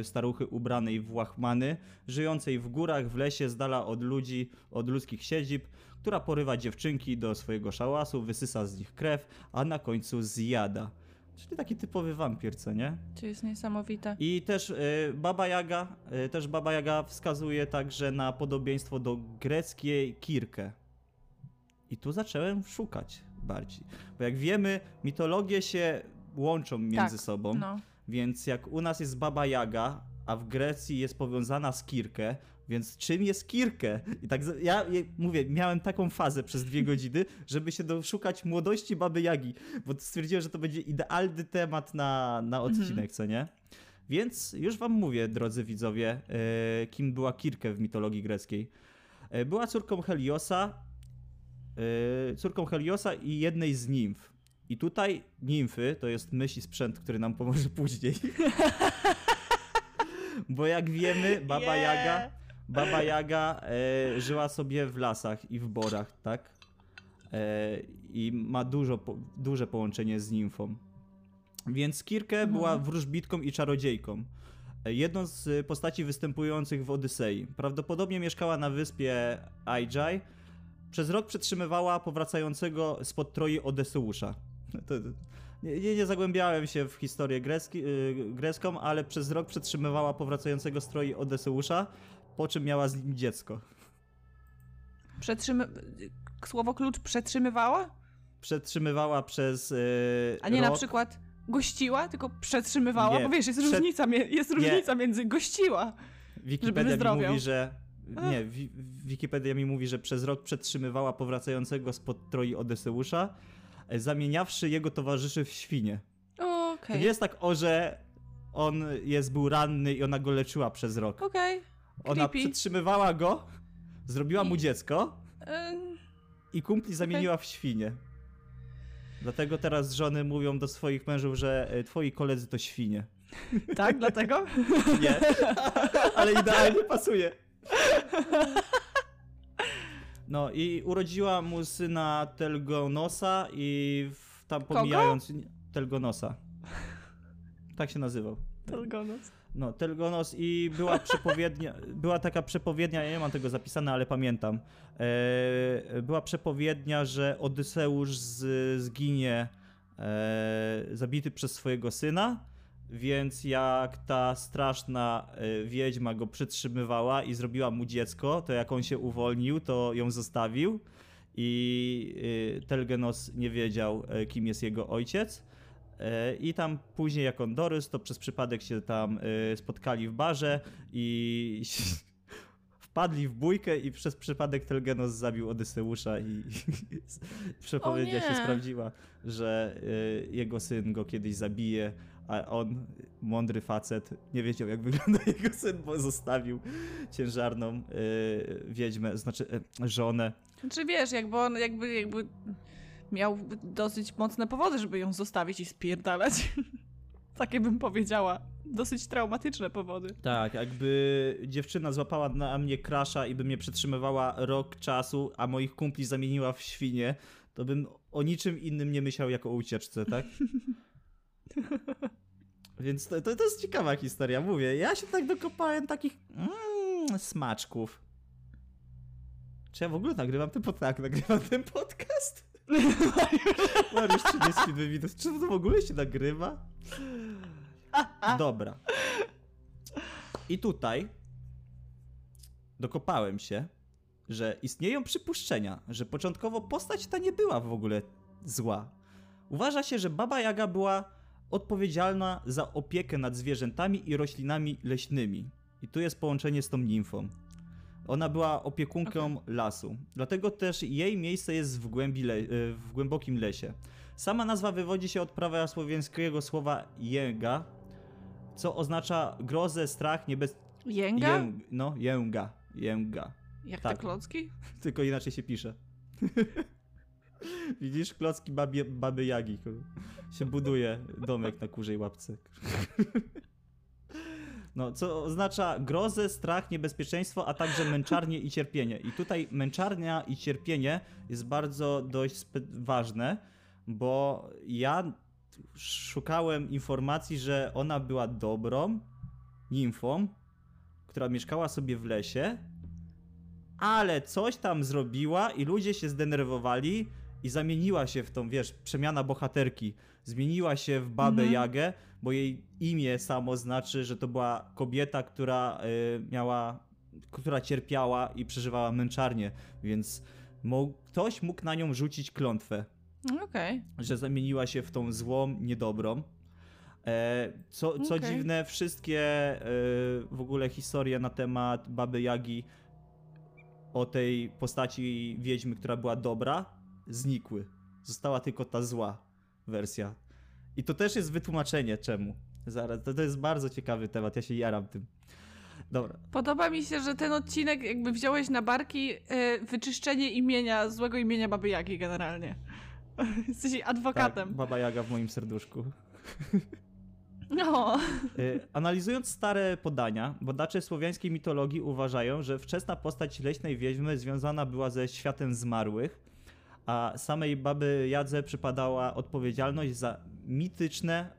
Speaker 1: y, staruchy ubranej w łachmany, żyjącej w górach, w lesie, z dala od ludzi, od ludzkich siedzib, która porywa dziewczynki do swojego szałasu, wysysa z nich krew, a na końcu zjada. Czyli taki typowy wampir, co nie?
Speaker 2: To jest niesamowite.
Speaker 1: I też y, Baba Jaga, y, też Baba Jaga wskazuje także na podobieństwo do greckiej Kirkę. I tu zacząłem szukać bardziej. Bo jak wiemy, mitologie się łączą między
Speaker 2: Tak,
Speaker 1: sobą,
Speaker 2: No.
Speaker 1: więc jak u nas jest Baba Jaga, a w Grecji jest powiązana z Kirkę, więc czym jest Kirkę? I tak ja, mówię, miałem taką fazę przez dwie godziny, żeby się doszukać młodości Baby Jagi, bo stwierdziłem, że to będzie idealny temat na, na odcinek, co nie? Więc już wam mówię, drodzy widzowie, e, kim była Kirke w mitologii greckiej. E, była córką Heliosa, e, córką Heliosa i jednej z nimf. I tutaj nimfy to jest myśl i sprzęt, który nam pomoże później. Bo jak wiemy, Baba
Speaker 2: Yeah.
Speaker 1: Jaga, Baba Jaga e, żyła sobie w lasach i w borach, tak? E, I ma dużo, po, duże połączenie z nimfą. Więc Kirkę
Speaker 2: Mhm.
Speaker 1: była wróżbitką i czarodziejką. E, Jedną z postaci występujących w Odysei. Prawdopodobnie mieszkała na wyspie Aijai. Przez rok przetrzymywała powracającego spod troi Odeseusza. Nie, nie, nie zagłębiałem się w historię greski, y, grecką, ale przez rok przetrzymywała powracającego z troi Odeseusza, po czym miała z nim dziecko.
Speaker 2: Przetrzymy... Słowo klucz przetrzymywała?
Speaker 1: Przetrzymywała przez y,
Speaker 2: A nie
Speaker 1: rok.
Speaker 2: na przykład gościła, tylko przetrzymywała?
Speaker 1: Nie,
Speaker 2: Bo wiesz, jest,
Speaker 1: przed-
Speaker 2: różnica, jest różnica między gościła.
Speaker 1: Wikipedia mi mówi, że. Nie, wi Wikipedia mi mówi, że przez rok przetrzymywała powracającego spod troi Odeseusza, e, zamieniawszy jego towarzyszy w świnie. To
Speaker 2: Okej,
Speaker 1: nie jest tak, o, że on jest, był ranny i ona go leczyła przez rok.
Speaker 2: okej.
Speaker 1: Ona
Speaker 2: creepy.
Speaker 1: przetrzymywała go, zrobiła mu
Speaker 2: I-
Speaker 1: dziecko i kumpli zamieniła w świnie. Dlatego teraz żony mówią do swoich mężów, że e, twoi koledzy to świnie.
Speaker 2: tak, dlatego?
Speaker 1: Nie, ale idealnie pasuje. No i urodziła mu syna Telgonosa i w, tam pomijając... Telgonosa. Tak się nazywał.
Speaker 2: Telgonos.
Speaker 1: No, Telgonos i była przepowiednia, była taka przepowiednia, ja nie mam tego zapisane, ale pamiętam. E, była przepowiednia, że Odyseusz z, zginie e, zabity przez swojego syna, więc jak ta straszna e, wiedźma go przytrzymywała i zrobiła mu dziecko, to jak on się uwolnił, to ją zostawił i e, Telgenos nie wiedział, e, kim jest jego ojciec. E, I tam później, jak on dorósł, to przez przypadek się tam e, spotkali w barze i wpadli w bójkę i przez przypadek Telgenos zabił Odyseusza i przepowiednia się sprawdziła, że e, jego syn go kiedyś zabije, a on, mądry facet, nie wiedział jak wygląda jego syn, bo zostawił ciężarną wiedźmę, znaczy żonę.
Speaker 2: Czy wiesz, jakby on jakby, jakby miał dosyć mocne powody, żeby ją zostawić i spierdalać. Takie bym powiedziała. Dosyć traumatyczne powody.
Speaker 1: Tak, jakby dziewczyna złapała na mnie krasza i by mnie przetrzymywała rok czasu, a moich kumpli zamieniła w świnie, to bym o niczym innym nie myślał jako o ucieczce, tak? Więc to, to, to jest ciekawa historia, mówię. Ja się tak dokopałem takich mm, smaczków. Czy ja w ogóle nagrywam ten podcast? Tak, nagrywam ten podcast? Mariusz 30 minut. Czy to w ogóle się nagrywa? Dobra. I tutaj dokopałem się, że istnieją przypuszczenia, że początkowo postać ta nie była w ogóle zła. Uważa się, że Baba Jaga była odpowiedzialna za opiekę nad zwierzętami i roślinami leśnymi. I tu jest połączenie z tą nimfą. Ona była opiekunką lasu. Dlatego też jej miejsce jest w, głębi le- y, w głębokim lesie. Sama nazwa wywodzi się od prawa słowa jęga, co oznacza grozę, strach, niebez...
Speaker 2: Jęga?
Speaker 1: Jęg, no, jęga, jęga.
Speaker 2: Jak
Speaker 1: tak.
Speaker 2: te klocki?
Speaker 1: Tylko inaczej się pisze. Widzisz, klocki babie, baby Jagi. Się buduje domek na kurzej łapce. No, co oznacza grozę, strach, niebezpieczeństwo, a także męczarnię i cierpienie. I tutaj męczarnia i cierpienie jest bardzo dość ważne, bo ja szukałem informacji, że ona była dobrą nimfą, która mieszkała sobie w lesie, ale coś tam zrobiła i ludzie się zdenerwowali i zamieniła się w tą, wiesz, przemiana bohaterki. Zmieniła się w babę
Speaker 2: Mhm.
Speaker 1: Jagę, bo jej imię samo znaczy, że to była kobieta, która y, miała, która cierpiała i przeżywała męczarnię, więc ktoś mógł na nią rzucić klątwę
Speaker 2: Okej.
Speaker 1: że zamieniła się w tą złą, niedobrą. E, co, co
Speaker 2: Okej.
Speaker 1: dziwne, wszystkie e, w ogóle historie na temat Baby Jagi o tej postaci wiedźmy, która była dobra, znikły. Została tylko ta zła wersja. I to też jest wytłumaczenie czemu. zaraz, to, to jest bardzo ciekawy temat, ja się jaram tym. Dobra.
Speaker 2: Podoba mi się, że ten odcinek jakby wziąłeś na barki y, wyczyszczenie imienia, złego imienia Baby Jagi generalnie. Jesteś adwokatem.
Speaker 1: Tak, Baba Jaga w moim serduszku.
Speaker 2: No.
Speaker 1: Y, Analizując stare podania, badacze słowiańskiej mitologii uważają, że wczesna postać leśnej wiedźmy związana była ze światem zmarłych, a samej baby Jadze przypadała odpowiedzialność za mityczne,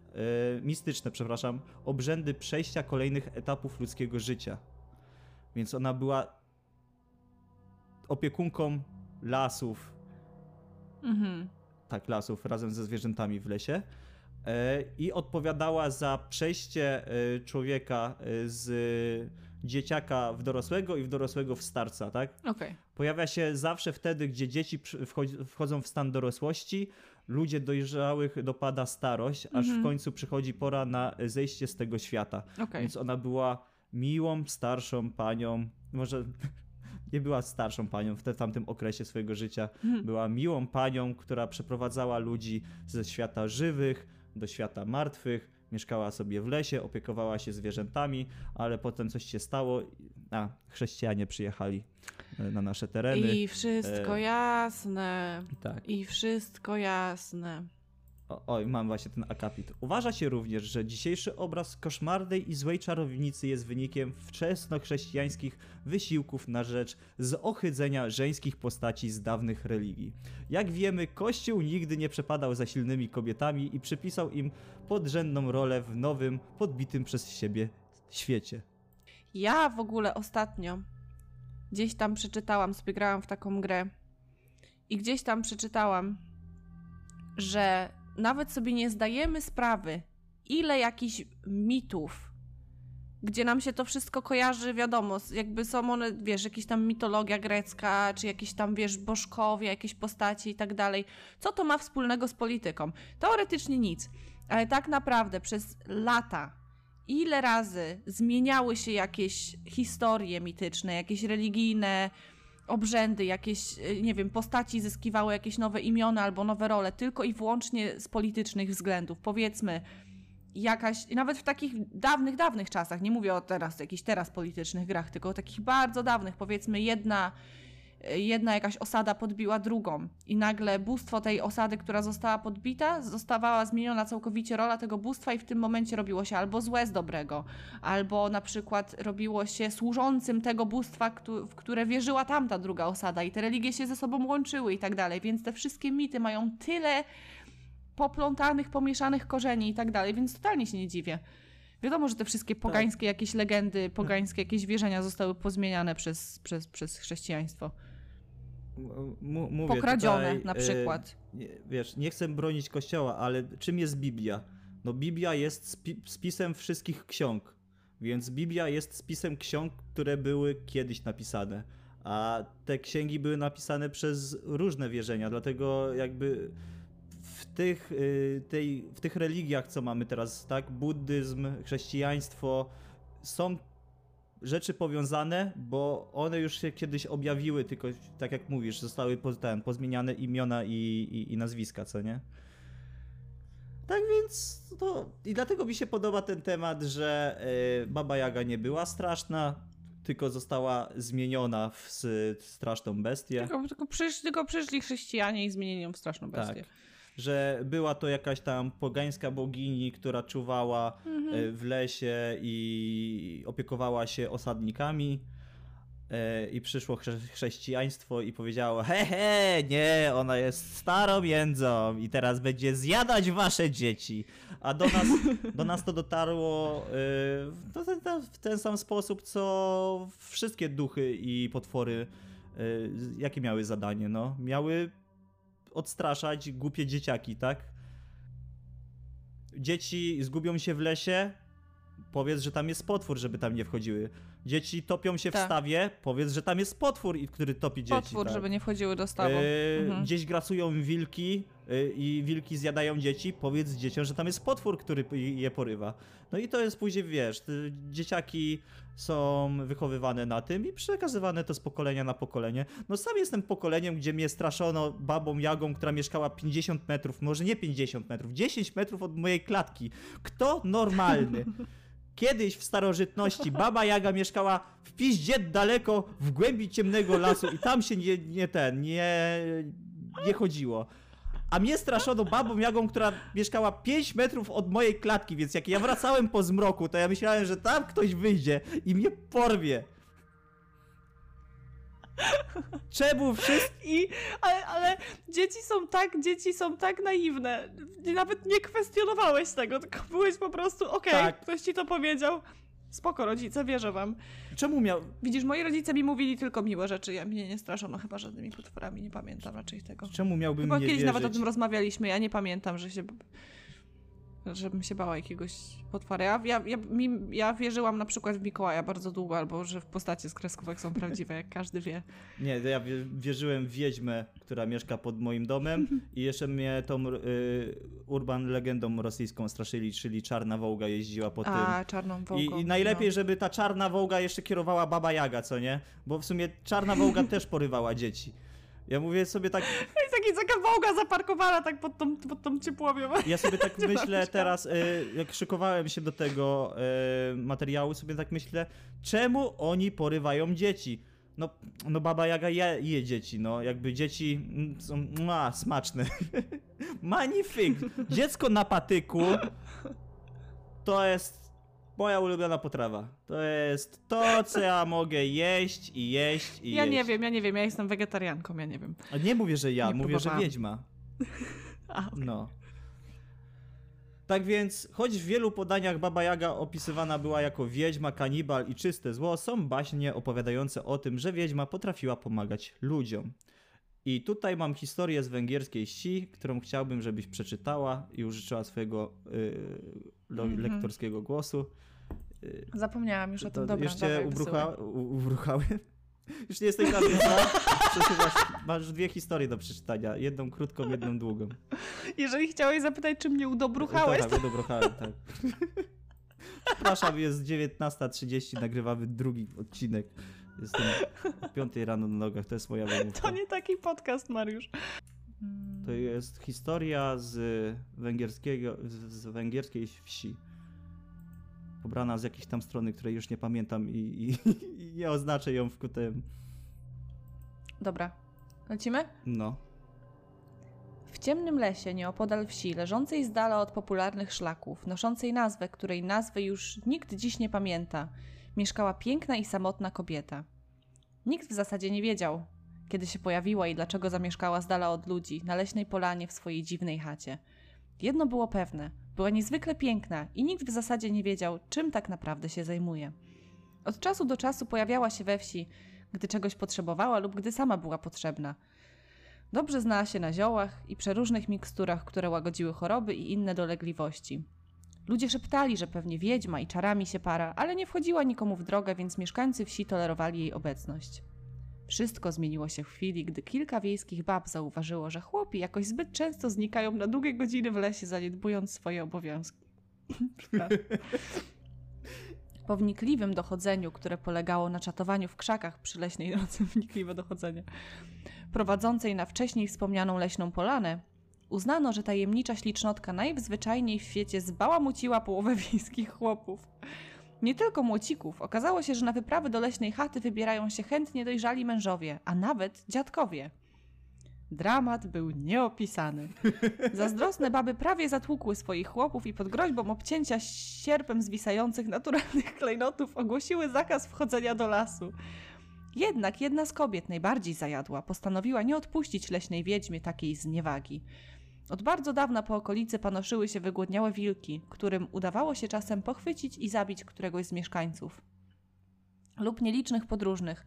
Speaker 1: y, mistyczne, przepraszam, obrzędy przejścia kolejnych etapów ludzkiego życia. Więc ona była opiekunką lasów,
Speaker 2: Mhm.
Speaker 1: tak, lasów razem ze zwierzętami w lesie e, i odpowiadała za przejście e, człowieka z dzieciaka w dorosłego i w dorosłego w starca, tak?
Speaker 2: Okej.
Speaker 1: Pojawia się zawsze wtedy, gdzie dzieci wchodzą w stan dorosłości, ludzie dojrzałych dopada starość, aż
Speaker 2: Mhm.
Speaker 1: w końcu przychodzi pora na zejście z tego świata.
Speaker 2: Okej.
Speaker 1: Więc ona była miłą, starszą panią, może nie była starszą panią w tamtym okresie swojego życia,
Speaker 2: Mhm.
Speaker 1: była miłą panią, która przeprowadzała ludzi ze świata żywych do świata martwych, mieszkała sobie w lesie, opiekowała się zwierzętami, ale potem coś się stało, a chrześcijanie przyjechali e, na nasze tereny.
Speaker 2: I wszystko
Speaker 1: E,
Speaker 2: jasne.
Speaker 1: Tak.
Speaker 2: I wszystko jasne.
Speaker 1: O, oj, mam właśnie ten akapit. Uważa się również, że dzisiejszy obraz koszmarnej i złej czarownicy jest wynikiem wczesnochrześcijańskich wysiłków na rzecz zohydzenia żeńskich postaci z dawnych religii. Jak wiemy, Kościół nigdy nie przepadał za silnymi kobietami i przypisał im podrzędną rolę w nowym, podbitym przez siebie świecie.
Speaker 2: Ja w ogóle ostatnio gdzieś tam przeczytałam, sobie grałam w taką grę i gdzieś tam przeczytałam, że nawet sobie nie zdajemy sprawy, ile jakichś mitów, gdzie nam się to wszystko kojarzy, wiadomo, jakby są one, wiesz, jakieś tam mitologia grecka, czy jakieś tam, wiesz, bożkowie, jakieś postaci i tak dalej. Co to ma wspólnego z polityką? Teoretycznie nic, ale tak naprawdę przez lata ile razy zmieniały się jakieś historie mityczne, jakieś religijne obrzędy, jakieś, y, nie wiem, postaci zyskiwały jakieś nowe imiona albo nowe role, tylko i wyłącznie z politycznych względów. Powiedzmy, jakaś, nawet w takich dawnych, dawnych czasach, nie mówię o teraz, jakichś teraz politycznych grach, tylko o takich bardzo dawnych, powiedzmy jedna, jedna jakaś osada podbiła drugą i nagle bóstwo tej osady, która została podbita, zostawała zmieniona całkowicie rola tego bóstwa i w tym momencie robiło się albo złe z dobrego, albo na przykład robiło się służącym tego bóstwa, w które wierzyła tamta druga osada i te religie się ze sobą łączyły i tak dalej, więc te wszystkie mity mają tyle poplątanych, pomieszanych korzeni i tak dalej, więc totalnie się nie dziwię. Wiadomo, że te wszystkie pogańskie jakieś legendy, pogańskie jakieś wierzenia zostały pozmieniane przez, przez, przez chrześcijaństwo.
Speaker 1: Mówię
Speaker 2: Pokradzione
Speaker 1: tutaj,
Speaker 2: na
Speaker 1: e,
Speaker 2: przykład.
Speaker 1: wiesz, nie chcę bronić kościoła, ale czym jest Biblia? No Biblia jest spi spisem wszystkich ksiąg, więc Biblia jest spisem ksiąg, które były kiedyś napisane, a te księgi były napisane przez różne wierzenia, dlatego jakby w tych, y, tej, w tych religiach, co mamy teraz, tak, buddyzm, chrześcijaństwo, są rzeczy powiązane, bo one już się kiedyś objawiły, tylko tak jak mówisz, zostały po, ten, pozmieniane imiona i, i, i nazwiska, co nie? Tak więc to i dlatego mi się podoba ten temat, że y, Baba Jaga nie była straszna, tylko została zmieniona w s- straszną bestię.
Speaker 2: Tylko, tylko, przysz, tylko przyszli chrześcijanie i zmienili ją w straszną bestię.
Speaker 1: Tak. Że była to jakaś tam pogańska bogini, która czuwała
Speaker 2: Mhm.
Speaker 1: e, w lesie i opiekowała się osadnikami. E, I przyszło chrze chrześcijaństwo i powiedziało: He, he, nie, ona jest starą jędzą i teraz będzie zjadać wasze dzieci. A do nas, do nas to dotarło e, w ten, w ten sam sposób, co wszystkie duchy i potwory, jakie miały zadanie. No? Miały odstraszać głupie dzieciaki, tak? Dzieci zgubią się w lesie, powiedz, że tam jest potwór, żeby tam nie wchodziły. Dzieci topią się w
Speaker 2: Tak.
Speaker 1: stawie, powiedz, że tam jest potwór, który topi dzieci.
Speaker 2: Potwór,
Speaker 1: tak.
Speaker 2: żeby nie wchodziły do stawu.
Speaker 1: E,
Speaker 2: Mhm.
Speaker 1: Gdzieś grasują wilki e, i wilki zjadają dzieci, powiedz dzieciom, że tam jest potwór, który je porywa. No i to jest później, wiesz, dzieciaki są wychowywane na tym i przekazywane to z pokolenia na pokolenie. No sam jestem pokoleniem, gdzie mnie straszono babą Jagą, która mieszkała 50 metrów, może nie 50 metrów, 10 metrów od mojej klatki. Kto normalny? Kiedyś w starożytności baba Jaga mieszkała w piździe daleko w głębi ciemnego lasu i tam się nie, nie ten, nie, nie chodziło. A mnie straszono babą Jagą, która mieszkała 5 metrów od mojej klatki, więc jak ja wracałem po zmroku, to ja myślałem, że tam ktoś wyjdzie i mnie porwie. Czemu wszyscy...
Speaker 2: I, ale, ale dzieci są tak, dzieci są tak naiwne. Nawet nie kwestionowałeś tego, tylko byłeś po prostu, okej,
Speaker 1: Tak.
Speaker 2: ktoś ci to powiedział. Spoko, rodzice, wierzę wam.
Speaker 1: Czemu miał...
Speaker 2: Widzisz, moi rodzice mi mówili tylko miłe rzeczy, ja mnie nie straszono chyba żadnymi potworami, nie pamiętam raczej tego.
Speaker 1: Czemu miałbym
Speaker 2: Chyba
Speaker 1: nie
Speaker 2: kiedyś
Speaker 1: wierzyć?
Speaker 2: nawet o tym rozmawialiśmy, ja nie pamiętam, że się... żebym się bała jakiegoś potwora. Ja, ja, ja, mi, ja wierzyłam na przykład w Mikołaja bardzo długo, albo że w postacie z kreskówek są prawdziwe, jak każdy wie.
Speaker 1: Nie, ja wie- wierzyłem w wiedźmę, która mieszka pod moim domem i jeszcze mnie tą y, urban legendą rosyjską straszyli, czyli czarna wołga jeździła po tym.
Speaker 2: A, czarną
Speaker 1: I,
Speaker 2: wołgą.
Speaker 1: I najlepiej,
Speaker 2: no.
Speaker 1: żeby ta czarna wołga jeszcze kierowała baba Jaga, co nie? Bo w sumie czarna wołga też porywała dzieci. Ja mówię sobie tak,
Speaker 2: Jest taki, taka wołga zaparkowana tak pod tą, pod tą ciepłowią.
Speaker 1: ja sobie tak myślę teraz, y, jak szykowałem się do tego y, materiału, sobie tak myślę, czemu oni porywają dzieci? No, no baba Jaga je, je dzieci, no jakby dzieci są mua, smaczne. Magnifik! Dziecko na patyku to jest moja ulubiona potrawa. To jest to, co ja mogę jeść i jeść i
Speaker 2: Ja
Speaker 1: jeść.
Speaker 2: nie wiem, ja nie wiem, ja jestem wegetarianką, ja nie wiem.
Speaker 1: A nie mówię, że ja,
Speaker 2: Nie
Speaker 1: mówię,
Speaker 2: próbowałam.
Speaker 1: że wiedźma.
Speaker 2: A,
Speaker 1: No. Tak więc, choć w wielu podaniach Baba Jaga opisywana była jako wiedźma, kanibal i czyste zło, są baśnie opowiadające o tym, że wiedźma potrafiła pomagać ludziom. I tutaj mam historię z węgierskiej wsi, którą chciałbym, żebyś przeczytała i użyczyła swojego y,
Speaker 2: Mhm.
Speaker 1: lektorskiego głosu.
Speaker 2: Zapomniałam już o tym, dobra,
Speaker 1: już cię
Speaker 2: dawaj,
Speaker 1: ubrucha,
Speaker 2: wysyłaj.
Speaker 1: u, ubruchałem? Już nie jesteś żadnym Przesuwasz, masz dwie historie do przeczytania. Jedną krótką, jedną długą.
Speaker 2: Jeżeli chciałeś zapytać, czy mnie udobruchałeś,
Speaker 1: Tak,
Speaker 2: to...
Speaker 1: udobruchałem, tak. Przepraszam, jest 19.30, nagrywamy drugi odcinek. Jestem o 5 rano na nogach, to jest moja wymówka.
Speaker 2: to nie taki podcast, Mariusz.
Speaker 1: To jest historia z węgierskiego, z węgierskiej wsi. Pobrana z jakiejś tam strony, której już nie pamiętam i, i, i nie oznaczę ją w kutem.
Speaker 2: Dobra, lecimy?
Speaker 1: No.
Speaker 2: W ciemnym lesie nieopodal wsi, leżącej z dala od popularnych szlaków, noszącej nazwę, której nazwy już nikt dziś nie pamięta, mieszkała piękna i samotna kobieta. Nikt w zasadzie nie wiedział, kiedy się pojawiła i dlaczego zamieszkała z dala od ludzi, na leśnej polanie w swojej dziwnej chacie. Jedno było pewne: była niezwykle piękna i nikt w zasadzie nie wiedział, czym tak naprawdę się zajmuje. Od czasu do czasu pojawiała się we wsi, gdy czegoś potrzebowała lub gdy sama była potrzebna. Dobrze znała się na ziołach i przeróżnych miksturach, które łagodziły choroby i inne dolegliwości. Ludzie szeptali, że pewnie wiedźma i czarami się para, ale nie wchodziła nikomu w drogę, więc mieszkańcy wsi tolerowali jej obecność. Wszystko zmieniło się w chwili, gdy kilka wiejskich bab zauważyło, że chłopi jakoś zbyt często znikają na długie godziny w lesie, zaniedbując swoje obowiązki. Po wnikliwym dochodzeniu, które polegało na czatowaniu w krzakach przy leśnej nocy, wnikliwe dochodzenie, prowadzącej na wcześniej wspomnianą leśną polanę, uznano, że tajemnicza ślicznotka najzwyczajniej w świecie zbałamuciła połowę wiejskich chłopów. Nie tylko młocików, okazało się, że na wyprawy do leśnej chaty wybierają się chętnie dojrzali mężowie, a nawet dziadkowie. Dramat był nieopisany. Zazdrosne baby prawie zatłukły swoich chłopów i pod groźbą obcięcia sierpem zwisających naturalnych klejnotów ogłosiły zakaz wchodzenia do lasu. Jednak jedna z kobiet, najbardziej zajadła, postanowiła nie odpuścić leśnej wiedźmie takiej zniewagi. Od bardzo dawna po okolicy panoszyły się wygłodniałe wilki, którym udawało się czasem pochwycić i zabić któregoś z mieszkańców. Lub nielicznych podróżnych,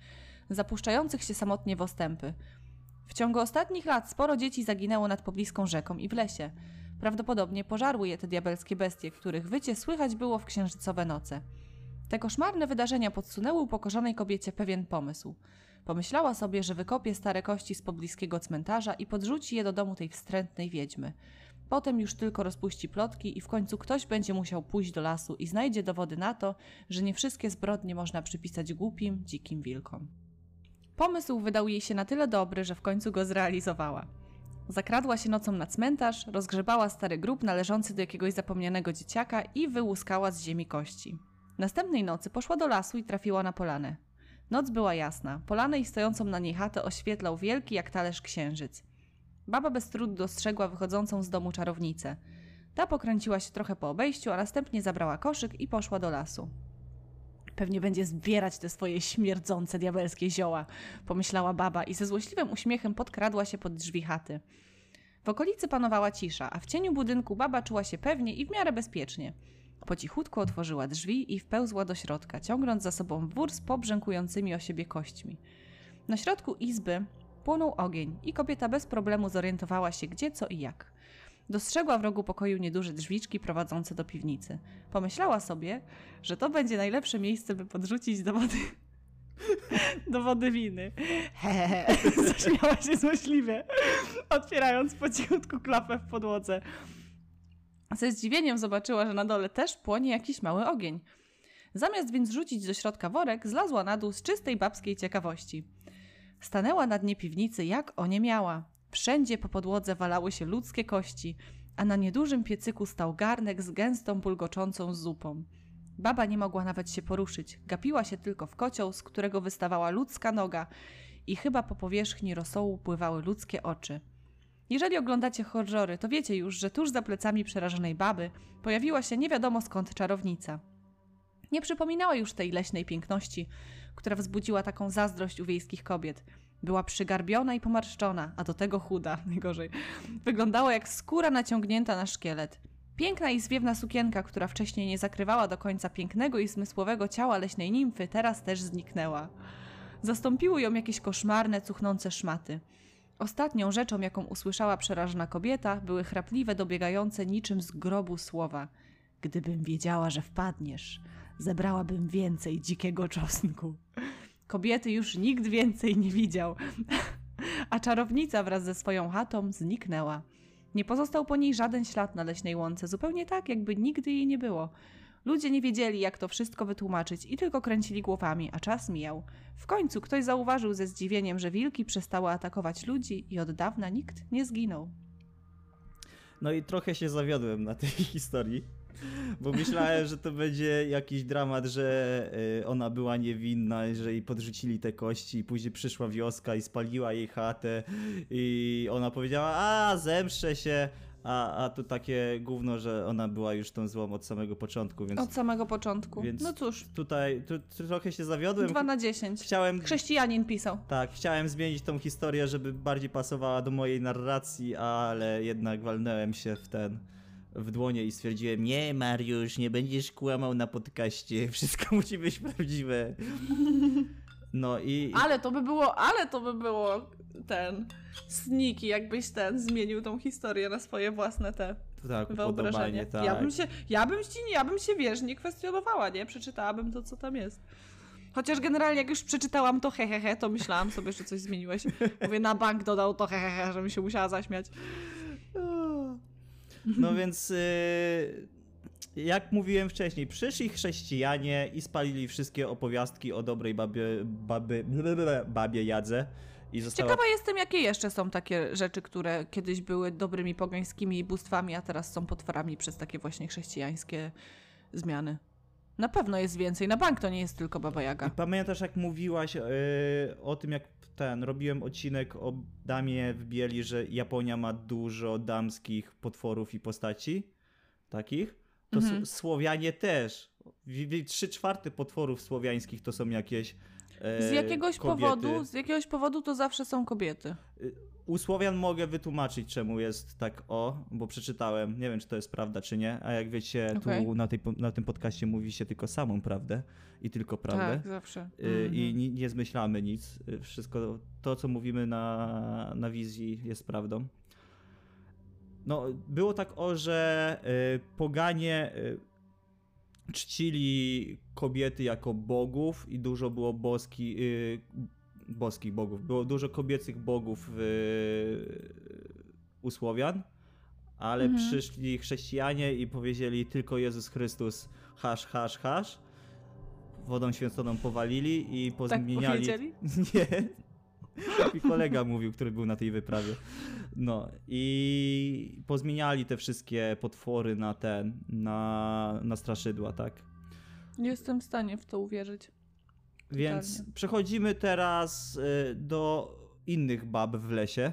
Speaker 2: zapuszczających się samotnie w ostępy. W ciągu ostatnich lat sporo dzieci zaginęło nad pobliską rzeką i w lesie. Prawdopodobnie pożarły je te diabelskie bestie, których wycie słychać było w księżycowe noce. Te koszmarne wydarzenia podsunęły upokorzonej kobiecie pewien pomysł. Pomyślała sobie, że wykopie stare kości z pobliskiego cmentarza i podrzuci je do domu tej wstrętnej wiedźmy. Potem już tylko rozpuści plotki i w końcu ktoś będzie musiał pójść do lasu i znajdzie dowody na to, że nie wszystkie zbrodnie można przypisać głupim, dzikim wilkom. Pomysł wydał jej się na tyle dobry, że w końcu go zrealizowała. Zakradła się nocą na cmentarz, rozgrzebała stary grób należący do jakiegoś zapomnianego dzieciaka i wyłuskała z ziemi kości. Następnej nocy poszła do lasu i trafiła na polanę. Noc była jasna. Polanę i stojącą na niej chatę oświetlał wielki jak talerz księżyc. Baba bez trudu dostrzegła wychodzącą z domu czarownicę. Ta pokręciła się trochę po obejściu, a następnie zabrała koszyk i poszła do lasu. Pewnie będzie zbierać te swoje śmierdzące diabelskie zioła, pomyślała baba i ze złośliwym uśmiechem podkradła się pod drzwi chaty. W okolicy panowała cisza, a w cieniu budynku baba czuła się pewnie i w miarę bezpiecznie. Po cichutku otworzyła drzwi i wpełzła do środka, ciągnąc za sobą wór z pobrzękującymi o siebie kośćmi. Na środku izby płonął ogień i kobieta bez problemu zorientowała się gdzie, co i jak. Dostrzegła w rogu pokoju nieduże drzwiczki prowadzące do piwnicy. Pomyślała sobie, że to będzie najlepsze miejsce, by podrzucić do wody. do wody winy. Hehehe, zaśmiała się złośliwie, otwierając po cichutku klapę w podłodze. Ze zdziwieniem zobaczyła, że na dole też płonie jakiś mały ogień. Zamiast więc rzucić do środka worek, zlazła na dół z czystej babskiej ciekawości. Stanęła na dnie piwnicy, jak oniemiała. Wszędzie po podłodze walały się ludzkie kości, a na niedużym piecyku stał garnek z gęstą, bulgoczącą zupą. Baba nie mogła nawet się poruszyć, gapiła się tylko w kocioł, z którego wystawała ludzka noga i chyba po powierzchni rosołu pływały ludzkie oczy. Jeżeli oglądacie horrory, to wiecie już, że tuż za plecami przerażonej baby pojawiła się nie wiadomo skąd czarownica. Nie przypominała już tej leśnej piękności, która wzbudziła taką zazdrość u wiejskich kobiet. Była przygarbiona i pomarszczona, a do tego chuda, najgorzej. Wyglądała jak skóra naciągnięta na szkielet. Piękna i zwiewna sukienka, która wcześniej nie zakrywała do końca pięknego i zmysłowego ciała leśnej nimfy, teraz też zniknęła. Zastąpiły ją jakieś koszmarne, cuchnące szmaty. Ostatnią rzeczą, jaką usłyszała przerażona kobieta, były chrapliwe, dobiegające niczym z grobu słowa. Gdybym wiedziała, że wpadniesz, zebrałabym więcej dzikiego czosnku. Kobiety już nikt więcej nie widział, a czarownica wraz ze swoją chatą zniknęła. Nie pozostał po niej żaden ślad na leśnej łące, zupełnie tak, jakby nigdy jej nie było. Ludzie nie wiedzieli, jak to wszystko wytłumaczyć i tylko kręcili głowami, a czas mijał. W końcu ktoś zauważył ze zdziwieniem, że wilki przestały atakować ludzi i od dawna nikt nie zginął.
Speaker 1: No i trochę się zawiodłem na tej historii, bo myślałem, że to będzie jakiś dramat, że y, ona była niewinna, że jej podrzucili te kości i później przyszła wioska i spaliła jej chatę i ona powiedziała, a zemszczę się, a, a tu takie gówno, że ona była już tą złą od samego początku, więc
Speaker 2: Od samego początku.
Speaker 1: Więc-
Speaker 2: No cóż,
Speaker 1: tutaj tu, trochę się zawiodłem.
Speaker 2: 2 na 10.
Speaker 1: Chciałem,
Speaker 2: Chrześcijanin pisał.
Speaker 1: tak, chciałem zmienić tą historię, żeby bardziej pasowała do mojej narracji, ale jednak walnąłem się w ten w dłonie i stwierdziłem, nie Mariusz, nie będziesz kłamał na podcaście, wszystko musi być prawdziwe. No i...
Speaker 2: Ale to by było, ale to by było ten sniki, jakbyś ten zmienił tą historię na swoje własne te
Speaker 1: tak,
Speaker 2: wyobrażenie.
Speaker 1: tak.
Speaker 2: Ja bym się, ja bym ci, ja bym się, wiesz, nie kwestionowała, nie? Przeczytałabym to, co tam jest. Chociaż generalnie jak już przeczytałam to hehehe, he, he, to myślałam sobie, że coś zmieniłeś. Mówię, na bank dodał to hehehe, he, żebym się musiała zaśmiać.
Speaker 1: No więc y, jak mówiłem wcześniej, przyszli chrześcijanie i spalili wszystkie opowiastki o dobrej babie, babie, babie Jadze. I została
Speaker 2: Ciekawa jestem, jakie jeszcze są takie rzeczy, które kiedyś były dobrymi pogańskimi bóstwami, a teraz są potworami przez takie właśnie chrześcijańskie zmiany. Na pewno jest więcej. Na bank to nie jest tylko Baba
Speaker 1: I
Speaker 2: Jaga.
Speaker 1: pamiętasz, jak mówiłaś yy, o tym, jak ten, robiłem odcinek o damie w bieli, że Japonia ma dużo damskich potworów i postaci takich? To
Speaker 2: Mhm.
Speaker 1: Słowianie też. Trzy czwarte potworów słowiańskich to są jakieś
Speaker 2: Z jakiegoś
Speaker 1: kobiety.
Speaker 2: powodu, z jakiegoś powodu to zawsze są kobiety.
Speaker 1: U Słowian mogę wytłumaczyć, czemu jest tak o, bo przeczytałem. Nie wiem, czy to jest prawda, czy nie. A jak wiecie,
Speaker 2: Okej.
Speaker 1: tu na, tej, na tym podcaście mówi się tylko samą prawdę i tylko prawdę.
Speaker 2: Tak, zawsze.
Speaker 1: Y, I
Speaker 2: Mhm.
Speaker 1: ni- nie zmyślamy nic. Y, Wszystko to, co mówimy na, na wizji, jest prawdą. No, było tak o, że y, poganie y, czcili kobiety jako bogów i dużo było boski, y, boskich bogów. Było dużo kobiecych bogów y, u Słowian, ale
Speaker 2: Mhm.
Speaker 1: przyszli chrześcijanie i powiedzieli tylko Jezus Chrystus hasz, hasz, hasz. Wodą święconą powalili i
Speaker 2: Tak
Speaker 1: pozmieniali...
Speaker 2: powiedzieli?
Speaker 1: Nie. Tak mi kolega mówił, który był na tej wyprawie. No i pozmieniali te wszystkie potwory na ten, na, na straszydła, tak?
Speaker 2: Nie jestem w stanie w to uwierzyć.
Speaker 1: Więc
Speaker 2: Totalnie.
Speaker 1: przechodzimy teraz y, do innych bab w lesie.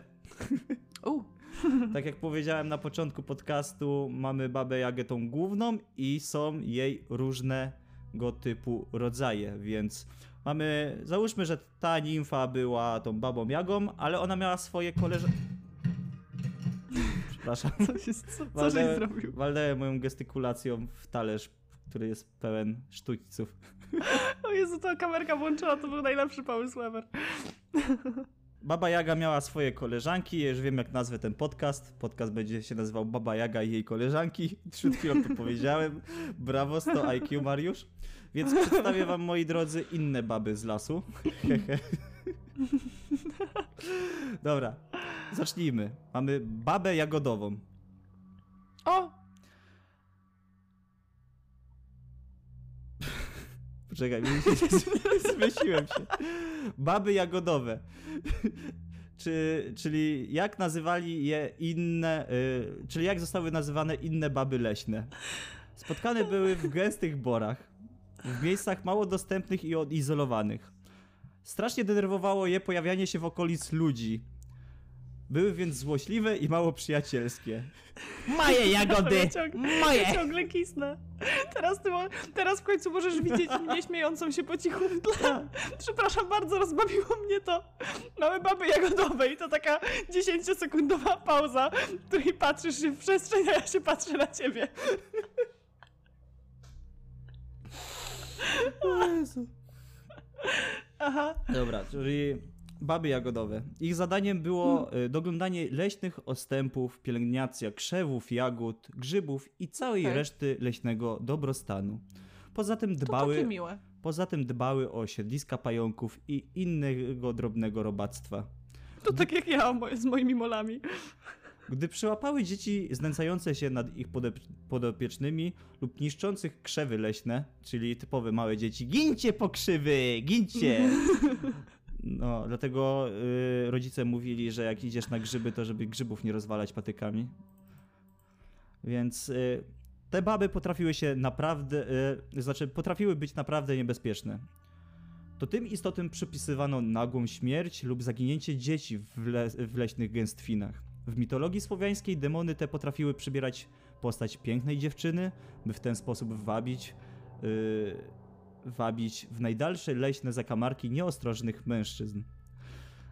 Speaker 2: U,
Speaker 1: Tak jak powiedziałem na początku podcastu, mamy babę Jagę tą główną i są jej różnego typu rodzaje, więc mamy, załóżmy, że ta nimfa była tą babą Jagą, ale ona miała swoje koleżanki... Przepraszam.
Speaker 2: co się, co, co żeś zrobił?
Speaker 1: Walnąłem moją gestykulacją w talerz, który jest pełen sztućców.
Speaker 2: O Jezu, ta kamerka włączyła, to był najlepszy pomysł ever.
Speaker 1: Baba Jaga miała swoje koleżanki, ja już wiem jak nazwę ten podcast. Podcast będzie się nazywał Baba Jaga i jej koleżanki. Przed chwilą to powiedziałem. Brawo, 100 IQ Mariusz. Więc przedstawię wam, moi drodzy, inne baby z lasu. Dobra, zacznijmy. Mamy babę jagodową.
Speaker 2: O,
Speaker 1: Poczekaj, zmyśliłem się. Baby jagodowe. Czy, czyli jak nazywali je inne, y, czyli jak zostały nazywane inne baby leśne? Spotkane były w gęstych borach, w miejscach mało dostępnych i odizolowanych. Strasznie denerwowało je pojawianie się w okolic ludzi. Były więc złośliwe i mało przyjacielskie. Moje jagody! Moje!
Speaker 2: ja ciągle kisnę. Teraz, ty, teraz w końcu możesz widzieć mnie śmiejącą się po cichu w tle. Przepraszam bardzo, rozbawiło mnie to. Mamy baby jagodowe i to taka 10-sekundowa pauza, w której patrzysz się w przestrzeń, a ja się patrzę na ciebie. Aha.
Speaker 1: Dobra, czyli baby jagodowe. Ich zadaniem było
Speaker 2: Hmm.
Speaker 1: y, doglądanie leśnych ostępów, pielęgnacja krzewów, jagód, grzybów i całej
Speaker 2: Okej.
Speaker 1: reszty leśnego dobrostanu. Poza tym dbały, poza tym dbały o siedliska pająków i innego drobnego robactwa.
Speaker 2: To tak jak ja z moimi molami.
Speaker 1: Gdy przyłapały dzieci znęcające się nad ich podopiecznymi lub niszczących krzewy leśne, czyli typowe małe dzieci, gincie po krzywy, gincie! No, dlatego y, rodzice mówili, że jak idziesz na grzyby, to żeby grzybów nie rozwalać patykami. Więc y, te baby potrafiły się naprawdę, y, znaczy potrafiły być naprawdę niebezpieczne. To tym istotom przypisywano nagłą śmierć lub zaginięcie dzieci w, le- w leśnych gęstwinach. W mitologii słowiańskiej demony te potrafiły przybierać postać pięknej dziewczyny, by w ten sposób wabić, yy, wabić w najdalsze leśne zakamarki nieostrożnych mężczyzn.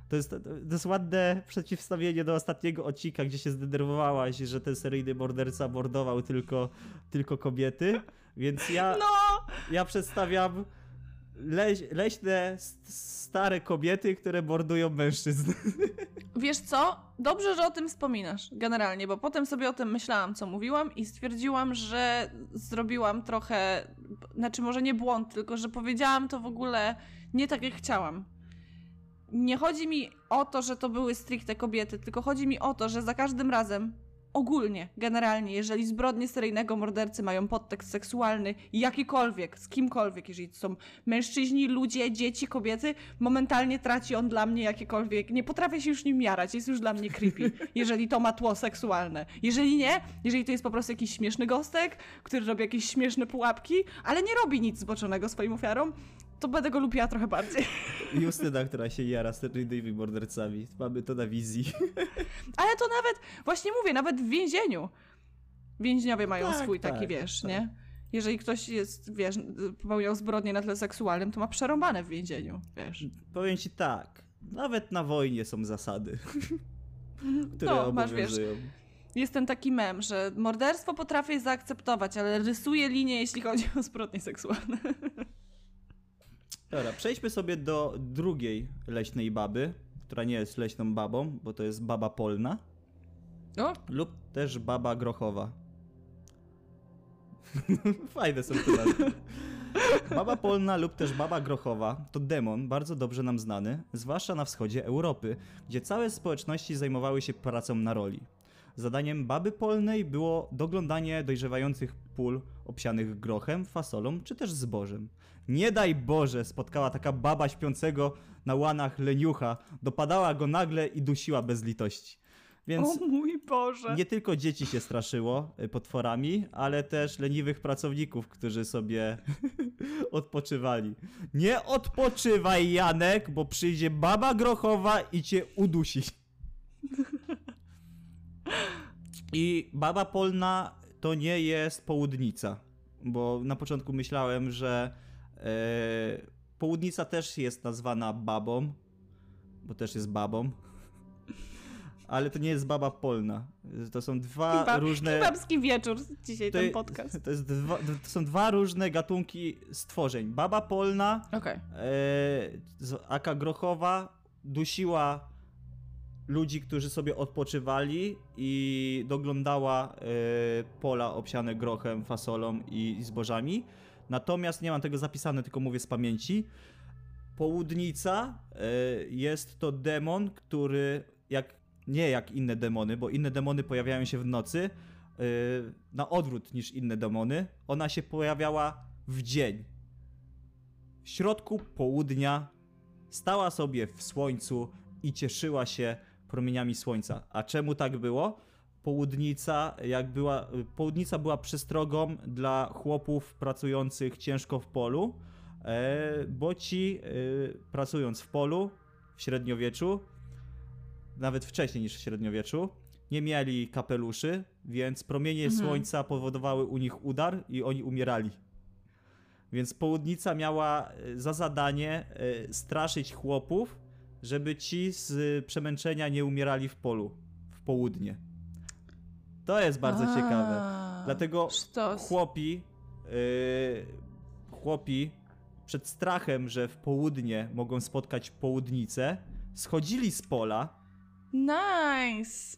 Speaker 1: To jest, to jest ładne przeciwstawienie do ostatniego odcinka, gdzie się zdenerwowałaś, że ten seryjny morderca mordował tylko, tylko kobiety, więc ja,
Speaker 2: No!
Speaker 1: ja przedstawiam leś, leśne, st- stare kobiety, które mordują mężczyzn.
Speaker 2: Wiesz co? Dobrze, że o tym wspominasz, generalnie, bo potem sobie o tym myślałam, co mówiłam i stwierdziłam, że zrobiłam trochę, znaczy może nie błąd, tylko że powiedziałam to w ogóle nie tak, jak chciałam. Nie chodzi mi o to, że to były stricte kobiety, tylko chodzi mi o to, że za każdym razem, ogólnie, generalnie, jeżeli zbrodnie seryjnego mordercy mają podtekst seksualny, jakikolwiek, z kimkolwiek, jeżeli to są mężczyźni, ludzie, dzieci, kobiety, momentalnie traci on dla mnie jakiekolwiek. Nie potrafię się już nim jarać, jest już dla mnie creepy, jeżeli to ma tło seksualne. Jeżeli nie, jeżeli to jest po prostu jakiś śmieszny gostek, który robi jakieś śmieszne pułapki, ale nie robi nic zboczonego swoim ofiarom, to będę go lubiła trochę bardziej.
Speaker 1: Justyna, która się jara seryjnymi mordercami. Mamy to na wizji.
Speaker 2: Ale to nawet, właśnie mówię, nawet w więzieniu. Więźniowie mają
Speaker 1: Tak,
Speaker 2: swój
Speaker 1: tak,
Speaker 2: taki, wiesz,
Speaker 1: tak.
Speaker 2: nie? Jeżeli ktoś jest, wiesz, popełniał zbrodnie na tle seksualnym, to ma przerąbane w więzieniu, wiesz.
Speaker 1: Powiem ci tak, nawet na wojnie są zasady, które
Speaker 2: No, masz, wiesz. Jest ten taki mem, że morderstwo potrafię zaakceptować, ale rysuję linię, jeśli chodzi o zbrodnie seksualne.
Speaker 1: Dobra, przejdźmy sobie do drugiej leśnej baby, która nie jest leśną babą, bo to jest baba polna,
Speaker 2: O,
Speaker 1: lub też baba grochowa. Fajne są te nazwy. Baba polna lub też baba grochowa to demon bardzo dobrze nam znany, zwłaszcza na wschodzie Europy, gdzie całe społeczności zajmowały się pracą na roli. Zadaniem baby polnej było doglądanie dojrzewających pól obsianych grochem, fasolą czy też zbożem. Nie daj Boże spotkała taka baba śpiącego na łanach leniucha, dopadała go nagle i dusiła bez litości. Więc
Speaker 2: O mój Boże.
Speaker 1: nie tylko dzieci się straszyło y, potworami, ale też leniwych pracowników, którzy sobie odpoczywali. Nie odpoczywaj, Janek, bo przyjdzie baba grochowa i cię udusi. I baba polna to nie jest południca, bo na początku myślałem, że południca też jest nazwana babą, bo też jest babą. Ale to nie jest baba polna. To są dwa
Speaker 2: Chyba,
Speaker 1: różne.
Speaker 2: Babski wieczór dzisiaj
Speaker 1: to,
Speaker 2: ten podcast.
Speaker 1: to, jest dwa, to są dwa różne gatunki stworzeń. Baba polna,
Speaker 2: Okej.
Speaker 1: e, aka grochowa, dusiła ludzi, którzy sobie odpoczywali i doglądała e, pola obsiane grochem, fasolą i, i zbożami. Natomiast nie mam tego zapisane, tylko mówię z pamięci. Południca e, jest to demon, który jak nie jak inne demony, bo inne demony pojawiają się w nocy e, na odwrót niż inne demony. Ona się pojawiała w dzień. W środku południa stała sobie w słońcu i cieszyła się promieniami słońca. A czemu tak było? Południca, jak była, południca była przestrogą dla chłopów pracujących ciężko w polu, e, bo ci e, pracując w polu w średniowieczu, nawet wcześniej niż w średniowieczu, nie mieli kapeluszy, więc promienie
Speaker 2: Mhm.
Speaker 1: słońca powodowały u nich udar i oni umierali. Więc południca miała e, za zadanie straszyć chłopów, żeby ci z przemęczenia nie umierali w polu, w południe. To jest bardzo
Speaker 2: A,
Speaker 1: ciekawe. Dlatego
Speaker 2: Sztos.
Speaker 1: chłopi, yy, chłopi przed strachem, że w południe mogą spotkać południcę, schodzili z pola,
Speaker 2: Nice.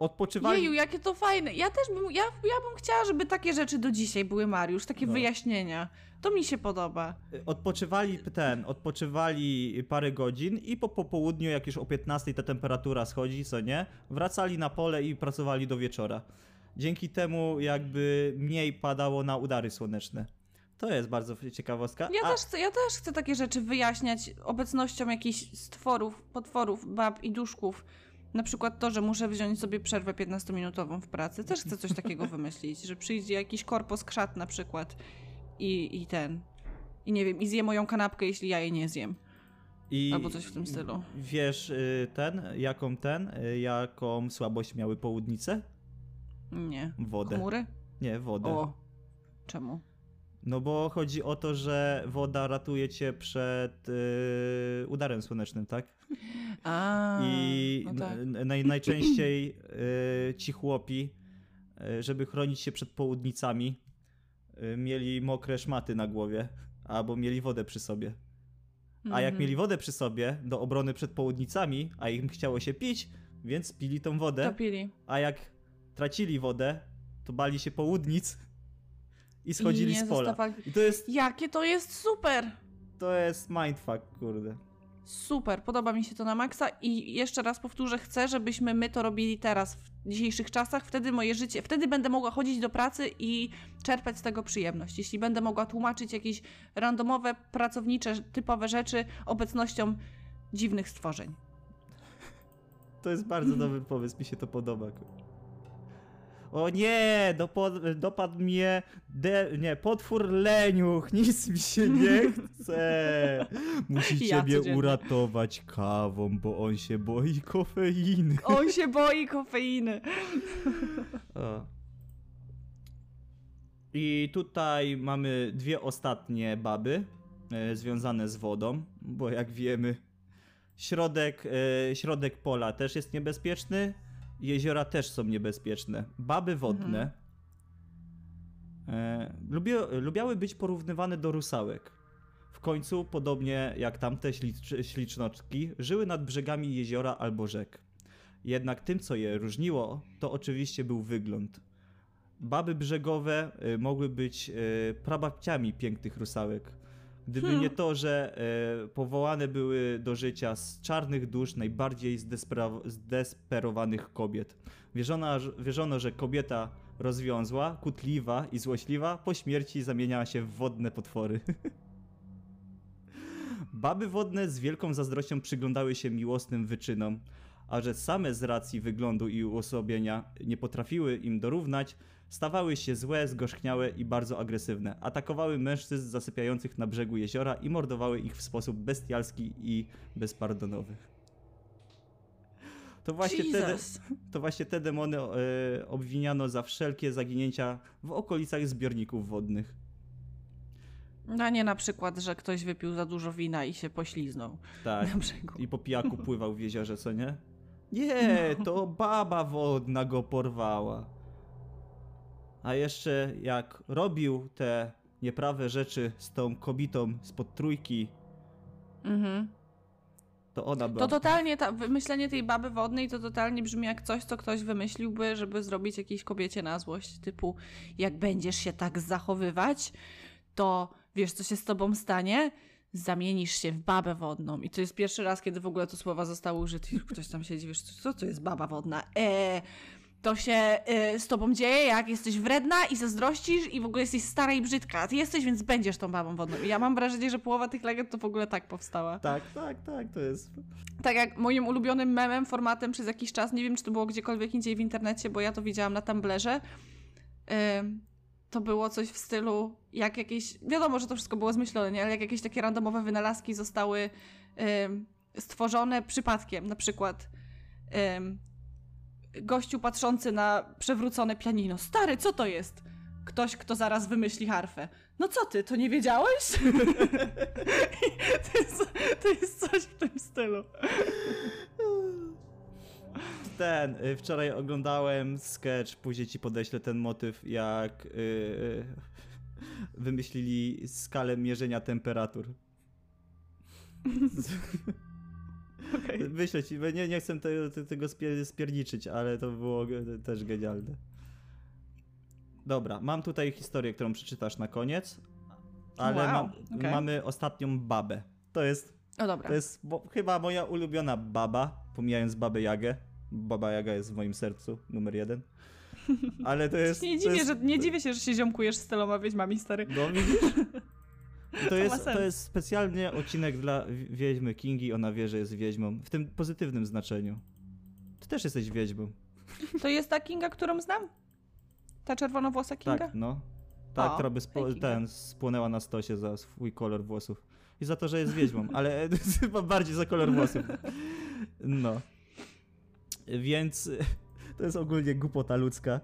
Speaker 1: Odpoczywali.
Speaker 2: Jeju, jakie to fajne. Ja też bym, ja, ja bym chciała, żeby takie rzeczy do dzisiaj były, Mariusz, takie
Speaker 1: No.
Speaker 2: wyjaśnienia. To mi się podoba.
Speaker 1: Odpoczywali ten, odpoczywali parę godzin i po popołudniu, jak już o 15 ta temperatura schodzi, co nie, wracali na pole i pracowali do wieczora. Dzięki temu jakby mniej padało na udary słoneczne. To jest bardzo ciekawostka.
Speaker 2: Ja,
Speaker 1: A-
Speaker 2: też chcę, ja też chcę takie rzeczy wyjaśniać obecnością jakichś stworów, potworów, bab i duszków. Na przykład to, że muszę wziąć sobie przerwę 15-minutową w pracy. Też chcę coś takiego wymyślić, że przyjdzie jakiś korpos krzat na przykład i, i ten. I nie wiem, i zje moją kanapkę, jeśli ja jej nie zjem.
Speaker 1: I
Speaker 2: Albo coś w tym stylu.
Speaker 1: Wiesz y, ten, jaką ten, y, jaką słabość miały południce?
Speaker 2: Nie.
Speaker 1: Wodę.
Speaker 2: Chmury?
Speaker 1: Nie, wodę.
Speaker 2: O. Czemu?
Speaker 1: No bo chodzi o to, że woda ratuje cię przed y, udarem słonecznym, tak?
Speaker 2: A,
Speaker 1: I
Speaker 2: no tak.
Speaker 1: naj, najczęściej y, ci chłopi, y, żeby chronić się przed południcami, y, mieli mokre szmaty na głowie, albo mieli wodę przy sobie. A jak
Speaker 2: Mhm.
Speaker 1: mieli wodę przy sobie do obrony przed południcami, a im chciało się pić, więc pili tą wodę,
Speaker 2: Topili.
Speaker 1: a jak tracili wodę, to bali się południc i schodzili
Speaker 2: I nie
Speaker 1: z pola. I to jest,
Speaker 2: Jakie to jest super!
Speaker 1: to jest mindfuck, kurde.
Speaker 2: Super, podoba mi się to na maksa i jeszcze raz powtórzę, chcę, żebyśmy my to robili teraz, w dzisiejszych czasach, wtedy moje życie, wtedy będę mogła chodzić do pracy i czerpać z tego przyjemność. Jeśli będę mogła tłumaczyć jakieś randomowe, pracownicze, typowe rzeczy obecnością dziwnych stworzeń.
Speaker 1: To jest bardzo dobry pomysł, mi się to podoba. O nie, dopod, dopadł mnie de, nie, potwór leniuch, nic mi się nie chce. Musicie
Speaker 2: Ja
Speaker 1: mnie
Speaker 2: codziennie.
Speaker 1: uratować kawą, bo on się boi kofeiny.
Speaker 2: On się boi kofeiny.
Speaker 1: O. I tutaj mamy dwie ostatnie baby e, związane z wodą, bo jak wiemy, środek, e, środek pola też jest niebezpieczny, jeziora też są niebezpieczne. Baby wodne e, lubi, lubiały być porównywane do rusałek. W końcu, podobnie jak tamte ślicz, ślicznoczki, żyły nad brzegami jeziora albo rzek. Jednak tym, co je różniło, to oczywiście był wygląd. baby brzegowe y, mogły być y, prababciami pięknych rusałek. Gdyby
Speaker 2: Hmm.
Speaker 1: nie to, że y, powołane były do życia z czarnych dusz najbardziej zdesperowanych kobiet. Wierzono, wierzono, że kobieta rozwiązła, kutliwa i złośliwa po śmierci zamieniała się w wodne potwory. Baby wodne z wielką zazdrością przyglądały się miłosnym wyczynom, a że same z racji wyglądu i uosobienia nie potrafiły im dorównać, stawały się złe, zgorzchniałe i bardzo agresywne. Atakowały mężczyzn zasypiających na brzegu jeziora i mordowały ich w sposób bestialski i bezpardonowy. To właśnie, te, to właśnie te demony e, obwiniano za wszelkie zaginięcia w okolicach zbiorników wodnych.
Speaker 2: No nie na przykład, że ktoś wypił za dużo wina i się pośliznął
Speaker 1: Tak.
Speaker 2: na brzegu.
Speaker 1: I po pijaku pływał w jeziorze, co nie? Nie,
Speaker 2: No.
Speaker 1: to baba wodna go porwała. A jeszcze jak robił te nieprawe rzeczy z tą kobietą spod trójki,
Speaker 2: Mhm.
Speaker 1: to ona była...
Speaker 2: To totalnie, ta, wymyślenie tej baby wodnej to totalnie brzmi jak coś, co ktoś wymyśliłby, żeby zrobić jakiejś kobiecie na złość. Typu, jak będziesz się tak zachowywać, to wiesz, co się z tobą stanie? Zamienisz się w babę wodną. I to jest pierwszy raz, kiedy w ogóle to słowa zostały użyte. Ktoś tam siedzi, wiesz, co to jest baba wodna? Eee, to się e, z tobą dzieje, jak jesteś wredna i zazdrościsz i w ogóle jesteś stara i brzydka. A ty jesteś, więc będziesz tą babą wodną. I ja mam wrażenie, że połowa tych legend to w ogóle tak powstała.
Speaker 1: Tak, tak, tak, to jest...
Speaker 2: Tak jak moim ulubionym memem, formatem przez jakiś czas, nie wiem czy to było gdziekolwiek indziej w internecie, bo ja to widziałam na Tumblerze, ym, to było coś w stylu, jak jakieś, wiadomo, że to wszystko było zmyślone, nie? ale jak jakieś takie randomowe wynalazki zostały stworzone przypadkiem, na przykład gościu patrzący na przewrócone pianino. Stary, co to jest? Ktoś, kto zaraz wymyśli harfę. No co ty, to nie wiedziałeś? to, jest, to jest coś w tym stylu.
Speaker 1: Ten, y, wczoraj oglądałem sketch, później ci podeślę ten motyw, jak y, y, wymyślili skalę mierzenia temperatur.
Speaker 2: Okej.
Speaker 1: Wyślę ci, nie, nie chcę te, te, tego spie, spierniczyć, ale to było też genialne. Dobra, mam tutaj historię, którą przeczytasz na koniec, ale
Speaker 2: Wow, okej.
Speaker 1: mamy ostatnią babę. To jest,
Speaker 2: O
Speaker 1: to jest bo, chyba moja ulubiona baba, pomijając babę Jagę. Baba Jaga jest w moim sercu, numer jeden. Ale to jest...
Speaker 2: nie,
Speaker 1: to
Speaker 2: dziwię,
Speaker 1: jest,
Speaker 2: że, nie dziwię się, że się ziomkujesz z tyloma wiedźmami, stary.
Speaker 1: No widzisz? To
Speaker 2: ma
Speaker 1: jest, to jest specjalnie odcinek dla wi- wiedźmy Kingi, ona wie, że jest wiedźmą. W tym pozytywnym znaczeniu. Ty też jesteś wiedźmą.
Speaker 2: To jest ta Kinga, którą znam? Ta czerwonowłosa Kinga?
Speaker 1: Tak, no. Ta,
Speaker 2: O,
Speaker 1: która by spo, ten, spłonęła na stosie za swój kolor włosów. I za to, że jest wiedźmą, ale chyba bardziej za kolor włosów. No. Więc to jest ogólnie głupota ludzka.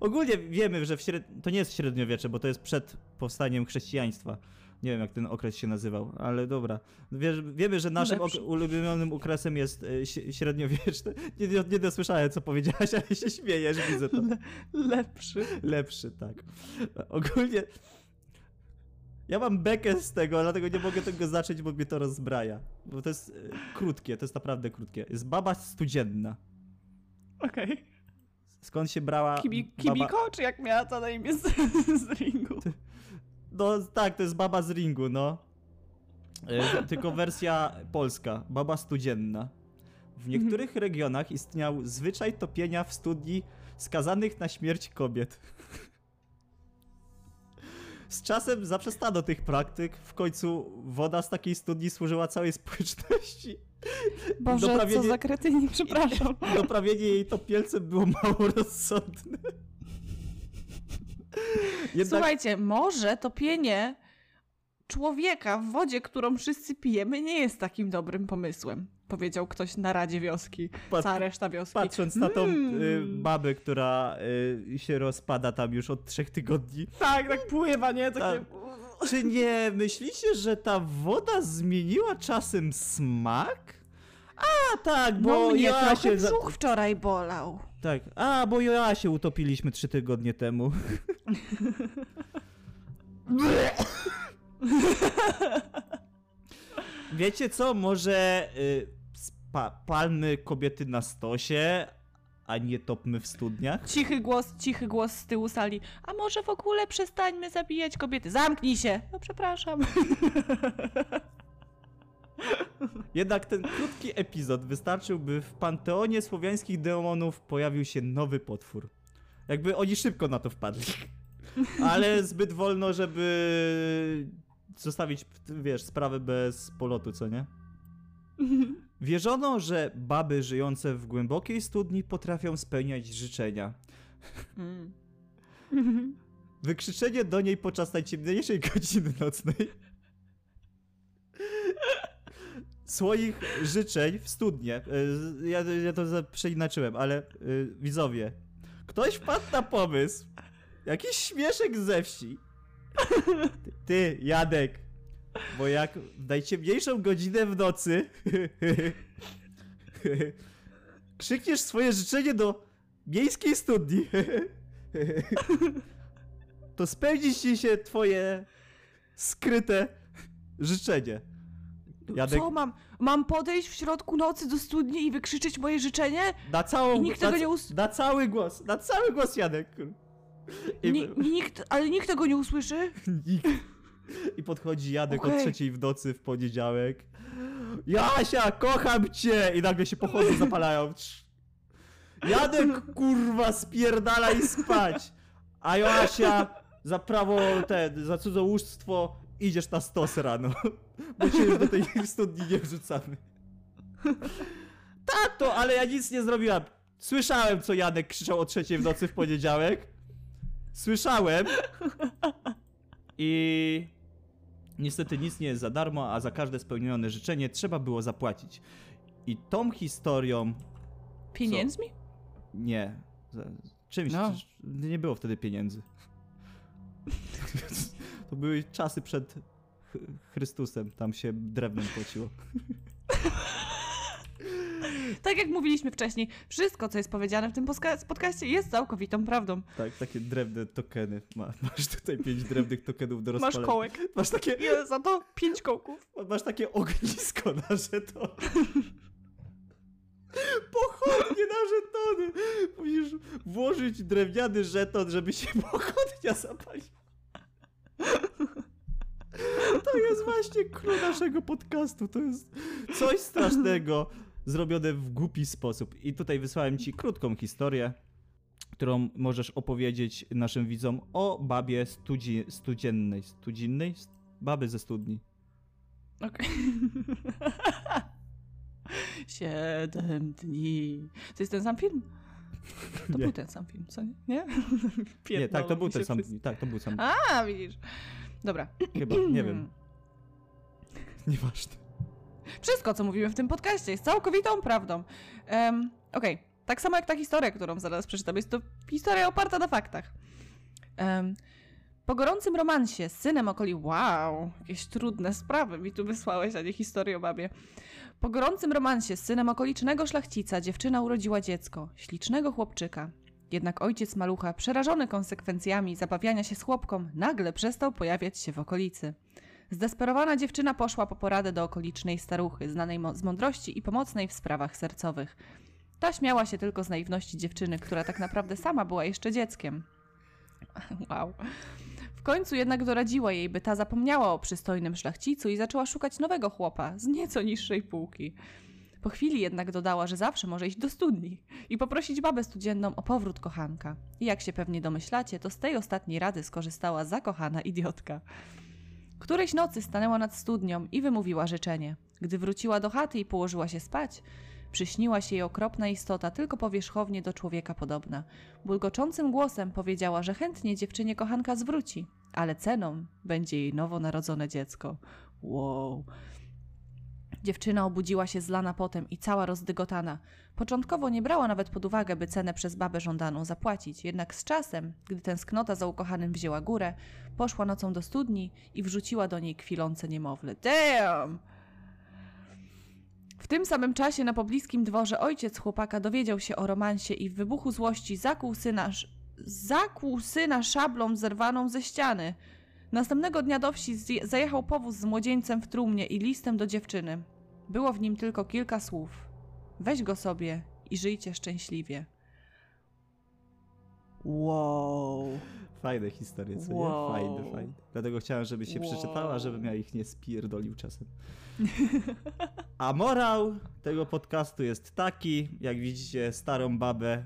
Speaker 1: Ogólnie wiemy, że w śred... to nie jest średniowiecze, bo to jest przed powstaniem chrześcijaństwa. Nie wiem, jak ten okres się nazywał, ale dobra. Wie, wiemy, że naszym ok- ulubionym okresem jest e, średniowieczny. Nie, nie, nie dosłyszałem, co powiedziałaś, ale się śmiejesz, widzę to.
Speaker 2: Lepszy.
Speaker 1: Lepszy, tak. Ogólnie. Ja mam bekę z tego, dlatego nie mogę tego zacząć, bo mnie to rozbraja. Bo to jest e, krótkie, to jest naprawdę krótkie. Jest baba studzienna.
Speaker 2: Okej.
Speaker 1: Skąd się brała.
Speaker 2: Kibi,
Speaker 1: baba...
Speaker 2: Kibiko, czy jak miała to na imię z, z ringu?
Speaker 1: No tak, to jest baba z ringu, no. E, tylko wersja polska. Baba studzienna. W niektórych regionach istniał zwyczaj topienia w studni skazanych na śmierć kobiet. Z czasem zaprzestano tych praktyk, w końcu woda z takiej studni służyła całej społeczności.
Speaker 2: Boże,
Speaker 1: Doprawienie-
Speaker 2: co za kretyni, przepraszam.
Speaker 1: Doprawienie jej topielcem było mało rozsądne. Jednak
Speaker 2: Słuchajcie, może topienie człowieka w wodzie, którą wszyscy pijemy, nie jest takim dobrym pomysłem. Powiedział ktoś na Radzie Wioski.
Speaker 1: Pat-
Speaker 2: Cała reszta wioski.
Speaker 1: patrząc na tą y,
Speaker 2: Mm.
Speaker 1: babę, która y, się rozpada tam już od trzech tygodni,
Speaker 2: Tak, tak pływa, nie? Takie...
Speaker 1: czy nie myślicie, że ta woda zmieniła czasem smak? A tak, bo
Speaker 2: No mnie
Speaker 1: ja się...
Speaker 2: Brzuch wczoraj bolał.
Speaker 1: Tak, a bo ja się utopiliśmy trzy tygodnie temu. Wiecie co, może y, spa- palmy kobiety na stosie, a nie topmy w studniach?
Speaker 2: Cichy głos, cichy głos z tyłu sali. A może w ogóle przestańmy zabijać kobiety? Zamknij się! No przepraszam.
Speaker 1: Jednak ten krótki epizod wystarczył, by w panteonie słowiańskich demonów pojawił się nowy potwór. Jakby oni szybko na to wpadli. Ale zbyt wolno, żeby zostawić, wiesz, sprawę bez polotu, co nie? Wierzono, że baby żyjące w głębokiej studni potrafią spełniać życzenia.
Speaker 2: Mm.
Speaker 1: Wykrzyczenie do niej podczas najciemniejszej godziny nocnej swoich życzeń w studnie. Y, Ja, ja to przeinaczyłem, ale y, widzowie, ktoś wpadł na pomysł, jakiś śmieszek ze wsi. Ty Jadek, bo jak w najciemniejszą godzinę w nocy krzykniesz swoje życzenie do miejskiej studni, to spełni ci się twoje skryte życzenie. Jadek-
Speaker 2: Co mam? Mam podejść w środku nocy do studni i wykrzyczeć moje życzenie?
Speaker 1: Na całą
Speaker 2: I nikt
Speaker 1: na,
Speaker 2: tego nie us-
Speaker 1: na cały głos, na cały głos Jadek. I,
Speaker 2: Ni- nikt, ale nikt tego nie usłyszy?
Speaker 1: nikt. I podchodzi Jadek o
Speaker 2: Okej.
Speaker 1: trzeciej w nocy w poniedziałek. Jasia, kocham cię! I nagle się pochody zapalają. Jadek, kurwa, spierdalaj spać! A Joasia za prawo, te, za cudzołóstwo idziesz na stos rano. Bo cię już do tej studni nie wrzucamy. Tato, ale ja nic nie zrobiłam. Słyszałem, co Janek krzyczał o trzeciej w nocy w poniedziałek. Słyszałem. I niestety nic nie jest za darmo, a za każde spełnione życzenie trzeba było zapłacić. I tą historią
Speaker 2: Pieniędzmi?
Speaker 1: nie. Za- Czymś.
Speaker 2: No.
Speaker 1: Nie było wtedy pieniędzy. To były czasy przed Ch- Chrystusem. Tam się drewnem płaciło.
Speaker 2: Tak jak mówiliśmy wcześniej, wszystko, co jest powiedziane w tym podcaście jest całkowitą prawdą.
Speaker 1: Tak, takie drewne tokeny. Ma, masz tutaj pięć drewnych tokenów do
Speaker 2: Masz
Speaker 1: rozpalenia.
Speaker 2: kołek.
Speaker 1: Masz takie,
Speaker 2: I za to pięć kołków.
Speaker 1: masz takie ognisko na żetony. Pochodnie na żetony. Musisz włożyć drewniany żeton, żeby się pochodnia zapaliła. To jest właśnie król naszego podcastu. To jest coś strasznego zrobione w głupi sposób. I tutaj wysłałem ci krótką historię, którą możesz opowiedzieć naszym widzom o babie studzi, studziennej. Studzinnej? Baby ze studni.
Speaker 2: Okej. Siedem dni. To jest ten sam film? To
Speaker 1: Nie.
Speaker 2: był ten sam film, co nie? Nie?
Speaker 1: Nie, tak, to
Speaker 2: Pierdolą
Speaker 1: był ten sam.
Speaker 2: wszyscy.
Speaker 1: Tak, to był sam.
Speaker 2: A, widzisz. Dobra.
Speaker 1: Chyba, nie wiem. Nieważne.
Speaker 2: Wszystko, co mówimy w tym podcaście, jest całkowitą prawdą. Um, Okej, tak samo jak ta historia, którą zaraz przeczytam. Jest to historia oparta na faktach. Em, po gorącym romansie z synem okoli... Wow, jakieś trudne sprawy mi tu wysłałeś, a nie historię o babie. Po gorącym romansie z synem okolicznego szlachcica dziewczyna urodziła dziecko, ślicznego chłopczyka. Jednak ojciec malucha, przerażony konsekwencjami zabawiania się z chłopką, nagle przestał pojawiać się w okolicy. Zdesperowana dziewczyna poszła po poradę do okolicznej staruchy, znanej z mądrości i pomocnej w sprawach sercowych. Ta śmiała się tylko z naiwności dziewczyny, która tak naprawdę sama była jeszcze dzieckiem. Wow. W końcu jednak doradziła jej, by ta zapomniała o przystojnym szlachcicu i zaczęła szukać nowego chłopa z nieco niższej półki. Po chwili jednak dodała, że zawsze może iść do studni i poprosić babę studzienną o powrót kochanka. I jak się pewnie domyślacie, to z tej ostatniej rady skorzystała zakochana idiotka. Którejś nocy stanęła nad studnią i wymówiła życzenie. Gdy wróciła do chaty i położyła się spać, przyśniła się jej okropna istota, tylko powierzchownie do człowieka podobna. Bulgoczącym głosem powiedziała, że chętnie dziewczynie kochanka zwróci, ale ceną będzie jej nowonarodzone dziecko. Wow. Dziewczyna obudziła się zlana potem i cała rozdygotana. Początkowo nie brała nawet pod uwagę, by cenę przez babę żądaną zapłacić, jednak z czasem, gdy tęsknota za ukochanym wzięła górę, poszła nocą do studni i wrzuciła do niej kwilące niemowlę. Damn! W tym samym czasie na pobliskim dworze ojciec chłopaka dowiedział się o romansie i w wybuchu złości zakłuł syna, zakłuł syna szablą zerwaną ze ściany. Następnego dnia do wsi zajechał powóz z młodzieńcem w trumnie i listem do dziewczyny. Było w nim tylko kilka słów. Weź go sobie i żyjcie szczęśliwie. Wow.
Speaker 1: Fajne historie, co
Speaker 2: Wow.
Speaker 1: nie? Fajne, fajne. Dlatego chciałem, żebyś się
Speaker 2: Wow.
Speaker 1: przeczytała, żebym ja ich nie spierdolił czasem. A morał tego podcastu jest taki, jak widzicie starą babę,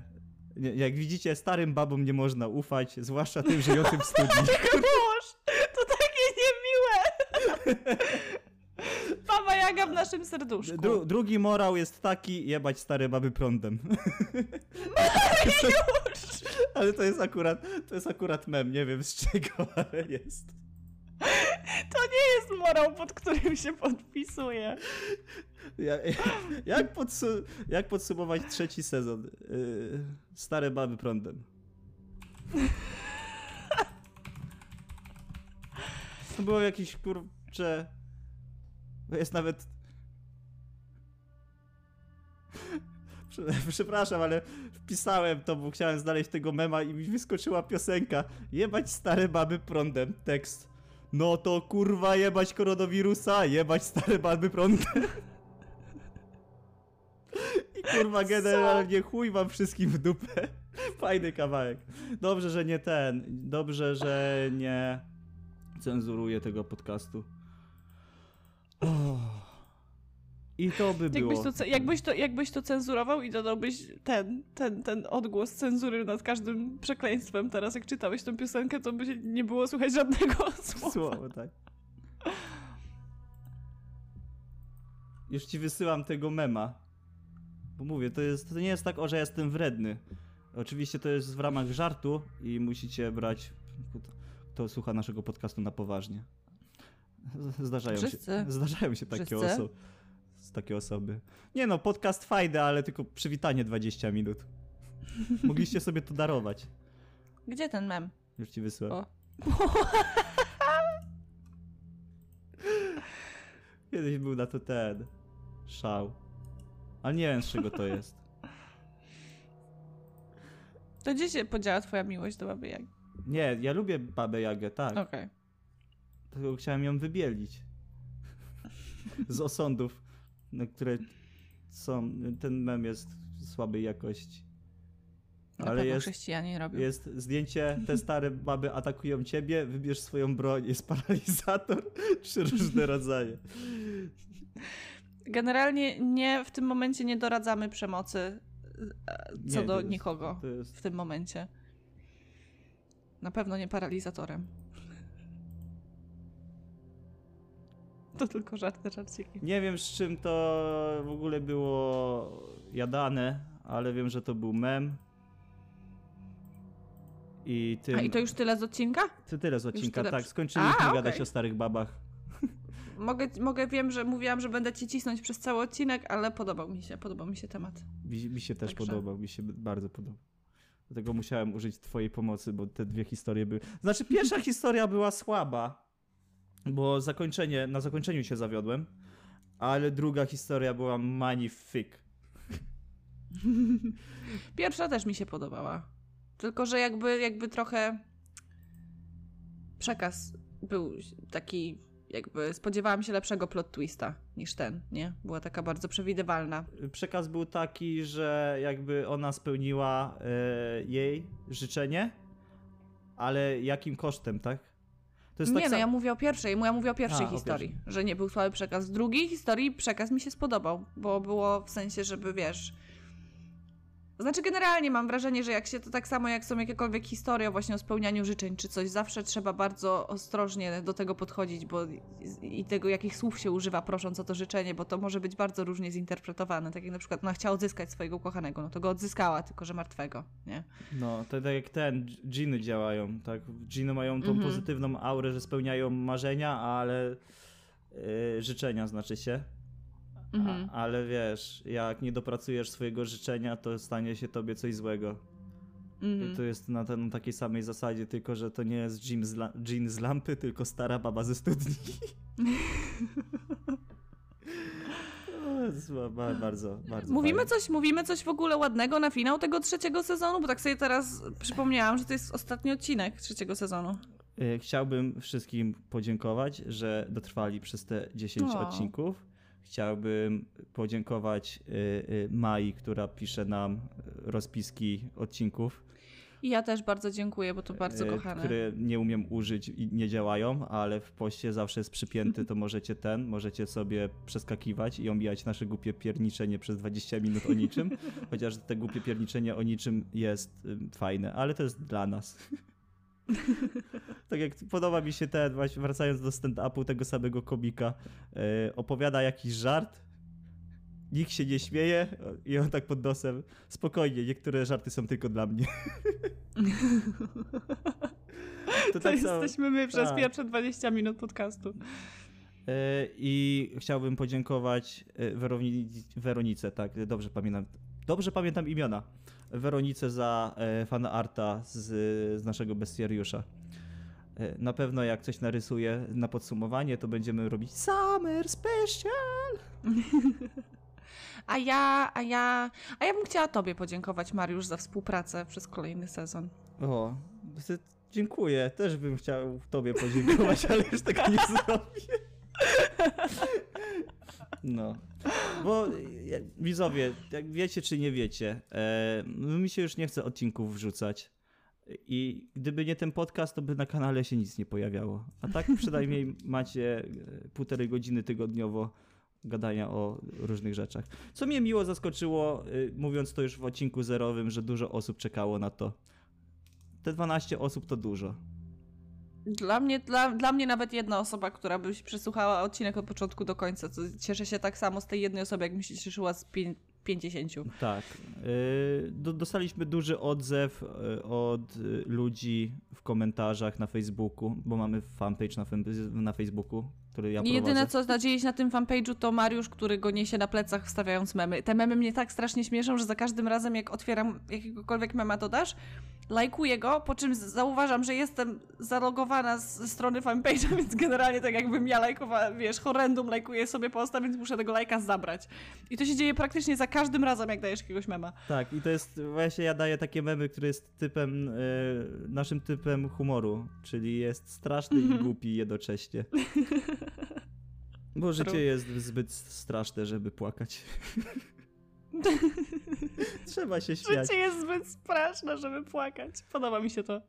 Speaker 1: jak widzicie starym babom nie można ufać, zwłaszcza tym żyjącym w studni.
Speaker 2: Boż. Baba Jaga w naszym serduszku.
Speaker 1: Dru, drugi morał jest taki, jebać stare baby prądem. ale to jest akurat, to jest akurat mem, nie wiem z czego, ale jest.
Speaker 2: To nie jest morał, pod którym się podpisuje.
Speaker 1: Ja, jak, podsu, jak podsumować trzeci sezon? Yy, stare baby prądem. To było jakieś kurcze. Jest nawet. Prze- Przepraszam, ale wpisałem to, bo chciałem znaleźć tego mema i mi wyskoczyła piosenka. Jebać stare baby prądem. Tekst. No to kurwa jebać koronawirusa, jebać stare baby prądem. I kurwa generalnie chuj wam wszystkim w dupę. Fajny kawałek. Dobrze, że nie ten. Dobrze, że nie cenzuruję tego podcastu. Oh. I to by
Speaker 2: Jakbyś
Speaker 1: było.
Speaker 2: to, ce- jakbyś, to, jakbyś to cenzurował i dodałbyś ten, ten, ten odgłos cenzury nad każdym przekleństwem teraz, jak czytałeś tę piosenkę, to by nie było słychać żadnego słowa.
Speaker 1: Słowo, tak. Już ci wysyłam tego mema. Bo mówię, to, jest, to nie jest tak, o, że jestem wredny. Oczywiście to jest w ramach żartu i musicie brać, kto słucha naszego podcastu na poważnie. Zdarzają
Speaker 2: Wszyscy.
Speaker 1: się, zdarzają się takie, oso- takie osoby. Nie no, podcast fajny, ale tylko przywitanie 20 minut. Mogliście sobie to darować.
Speaker 2: Gdzie ten mem?
Speaker 1: Już ci wysyłam.
Speaker 2: O.
Speaker 1: Kiedyś był na to ten szał. Ale nie wiem z czego to jest.
Speaker 2: To gdzie się podziała twoja miłość do baby Jagi?
Speaker 1: Nie, ja lubię Babę Jagę, tak.
Speaker 2: Okej.
Speaker 1: Tylko chciałem ją wybielić. Z osądów, na które są. Ten mem jest słabej jakości.
Speaker 2: Na
Speaker 1: Ale jest,
Speaker 2: chrześcijanie robią.
Speaker 1: jest zdjęcie, te stare baby atakują ciebie, wybierz swoją broń, jest paralizator, trzy różne rodzaje.
Speaker 2: Generalnie nie, w tym momencie nie doradzamy przemocy e, co
Speaker 1: Nie,
Speaker 2: do
Speaker 1: jest-
Speaker 2: nikogo
Speaker 1: jest
Speaker 2: w tym momencie. Na pewno nie paralizatorem. To tylko żarty, żarciki.
Speaker 1: Nie wiem z czym to w ogóle było jadane, ale wiem, że to był mem. I tym...
Speaker 2: A i to już tyle z odcinka?
Speaker 1: To tyle z odcinka,
Speaker 2: tyle
Speaker 1: tak. Skończyliśmy
Speaker 2: A,
Speaker 1: gadać
Speaker 2: okej.
Speaker 1: o starych babach.
Speaker 2: Mogę, mogę, wiem, że mówiłam, że będę ci cisnąć przez cały odcinek, ale podobał mi się, podobał mi się temat.
Speaker 1: Mi, mi się też
Speaker 2: Także-
Speaker 1: podobał, mi się bardzo podobał. Dlatego musiałem użyć twojej pomocy, bo te dwie historie były... Znaczy, pierwsza historia była słaba, bo zakończenie, na zakończeniu się zawiodłem, ale druga historia była magnifique.
Speaker 2: Pierwsza też mi się podobała. Tylko, że jakby, jakby trochę przekaz był taki, jakby spodziewałam się lepszego plot twista niż ten, nie? Była taka bardzo przewidywalna.
Speaker 1: Przekaz był taki, że jakby ona spełniła e, jej życzenie, ale jakim kosztem, tak? To jest
Speaker 2: nie,
Speaker 1: tak
Speaker 2: no ja mówię o pierwszej, ja mówię o pierwszej
Speaker 1: A, o
Speaker 2: historii,
Speaker 1: pierwszej.
Speaker 2: że nie był słaby przekaz. W drugiej historii przekaz mi się spodobał, bo było w sensie, żeby wiesz... Znaczy generalnie mam wrażenie, że jak się to tak samo jak są jakiekolwiek historie właśnie o spełnianiu życzeń czy coś, zawsze trzeba bardzo ostrożnie do tego podchodzić, bo i- tego jakich słów się używa prosząc o to życzenie, bo to może być bardzo różnie zinterpretowane. Tak jak na przykład ona chciała odzyskać swojego ukochanego, no to go odzyskała, tylko że martwego, nie?
Speaker 1: No, to tak jak ten, dż- dżiny działają, tak? Dżiny mają tą
Speaker 2: Mhm.
Speaker 1: pozytywną aurę, że spełniają marzenia, ale yy, życzenia znaczy się.
Speaker 2: Mhm.
Speaker 1: A, ale wiesz, jak nie dopracujesz swojego życzenia, to stanie się tobie coś złego.
Speaker 2: Mhm.
Speaker 1: I to jest na, ten, na takiej samej zasadzie, tylko że to nie jest dżin z, la- dżin z lampy, tylko stara baba ze studni. Bardzo, bardzo
Speaker 2: Mówimy
Speaker 1: fajnie.
Speaker 2: coś, mówimy coś w ogóle ładnego na finał tego trzeciego sezonu, bo tak sobie teraz przypomniałam, że to jest ostatni odcinek trzeciego sezonu.
Speaker 1: Y, Chciałbym wszystkim podziękować, że dotrwali przez te 10
Speaker 2: O.
Speaker 1: odcinków. Chciałbym podziękować y, y, Mai, która pisze nam y, rozpiski odcinków.
Speaker 2: I ja też bardzo dziękuję, bo to bardzo kochane.
Speaker 1: które nie umiem użyć i nie działają, ale w poście zawsze jest przypięty, to możecie ten, możecie sobie przeskakiwać i omijać nasze głupie pierniczenie przez 20 minut o niczym, chociaż te głupie pierniczenie o niczym jest fajne, ale to jest dla nas. Tak jak podoba mi się ten, właśnie wracając do stand-upu tego samego komika, e, opowiada jakiś żart, nikt się nie śmieje i on tak pod nosem, spokojnie, niektóre żarty są tylko dla mnie.
Speaker 2: To, to jesteśmy my przez
Speaker 1: tak.
Speaker 2: pierwsze 20 minut podcastu.
Speaker 1: E, I chciałbym podziękować e, Weroni Weronice, tak, dobrze pamiętam. Dobrze pamiętam imiona. Weronice za e, fan arta z, z naszego bestiariusza. E, Na pewno jak coś narysuję na podsumowanie, to będziemy robić Summer Special.
Speaker 2: A ja, a ja, a ja bym chciała tobie podziękować, Mariusz, za współpracę przez kolejny sezon.
Speaker 1: O, dziękuję. Też bym chciał tobie podziękować, ale już tego nie zrobię. No. Bo e, widzowie, jak wiecie czy nie wiecie, e, mi się już nie chce odcinków wrzucać. I gdyby nie ten podcast, to by na kanale się nic nie pojawiało. A tak przynajmniej macie e, półtorej godziny tygodniowo gadania o różnych rzeczach. Co mnie miło zaskoczyło, y, mówiąc to już w odcinku zerowym, że dużo osób czekało na to. Te 12 osób to dużo.
Speaker 2: Dla mnie, dla, dla mnie nawet jedna osoba, która by przesłuchała odcinek od początku do końca, to cieszę się tak samo z tej jednej osoby, jak mi się cieszyła z pię- 50.
Speaker 1: Tak. Y, do, dostaliśmy duży odzew y, od y, ludzi w komentarzach na Facebooku, bo mamy fanpage na, Facebooku, który ja prowadzę.
Speaker 2: Jedyne co nadziei na tym fanpage'u to Mariusz, który go niesie na plecach wstawiając memy. Te memy mnie tak strasznie śmieszą, że za każdym razem jak otwieram jakiegokolwiek mema dodasz, lajkuję go, po czym zauważam, że jestem zalogowana ze strony fanpage'a, więc generalnie tak jakbym ja lajkowała, wiesz, horrendum lajkuję sobie posta, więc muszę tego lajka zabrać. I to się dzieje praktycznie za każdym razem, jak dajesz jakiegoś mema.
Speaker 1: Tak, i to jest właśnie ja daję takie memy, które jest typem, y, naszym typem humoru, czyli jest straszny i głupi jednocześnie. Bo życie jest zbyt straszne, żeby płakać. Trzeba się śmiać.
Speaker 2: Życie jest zbyt straszne, żeby płakać. Podoba mi się to.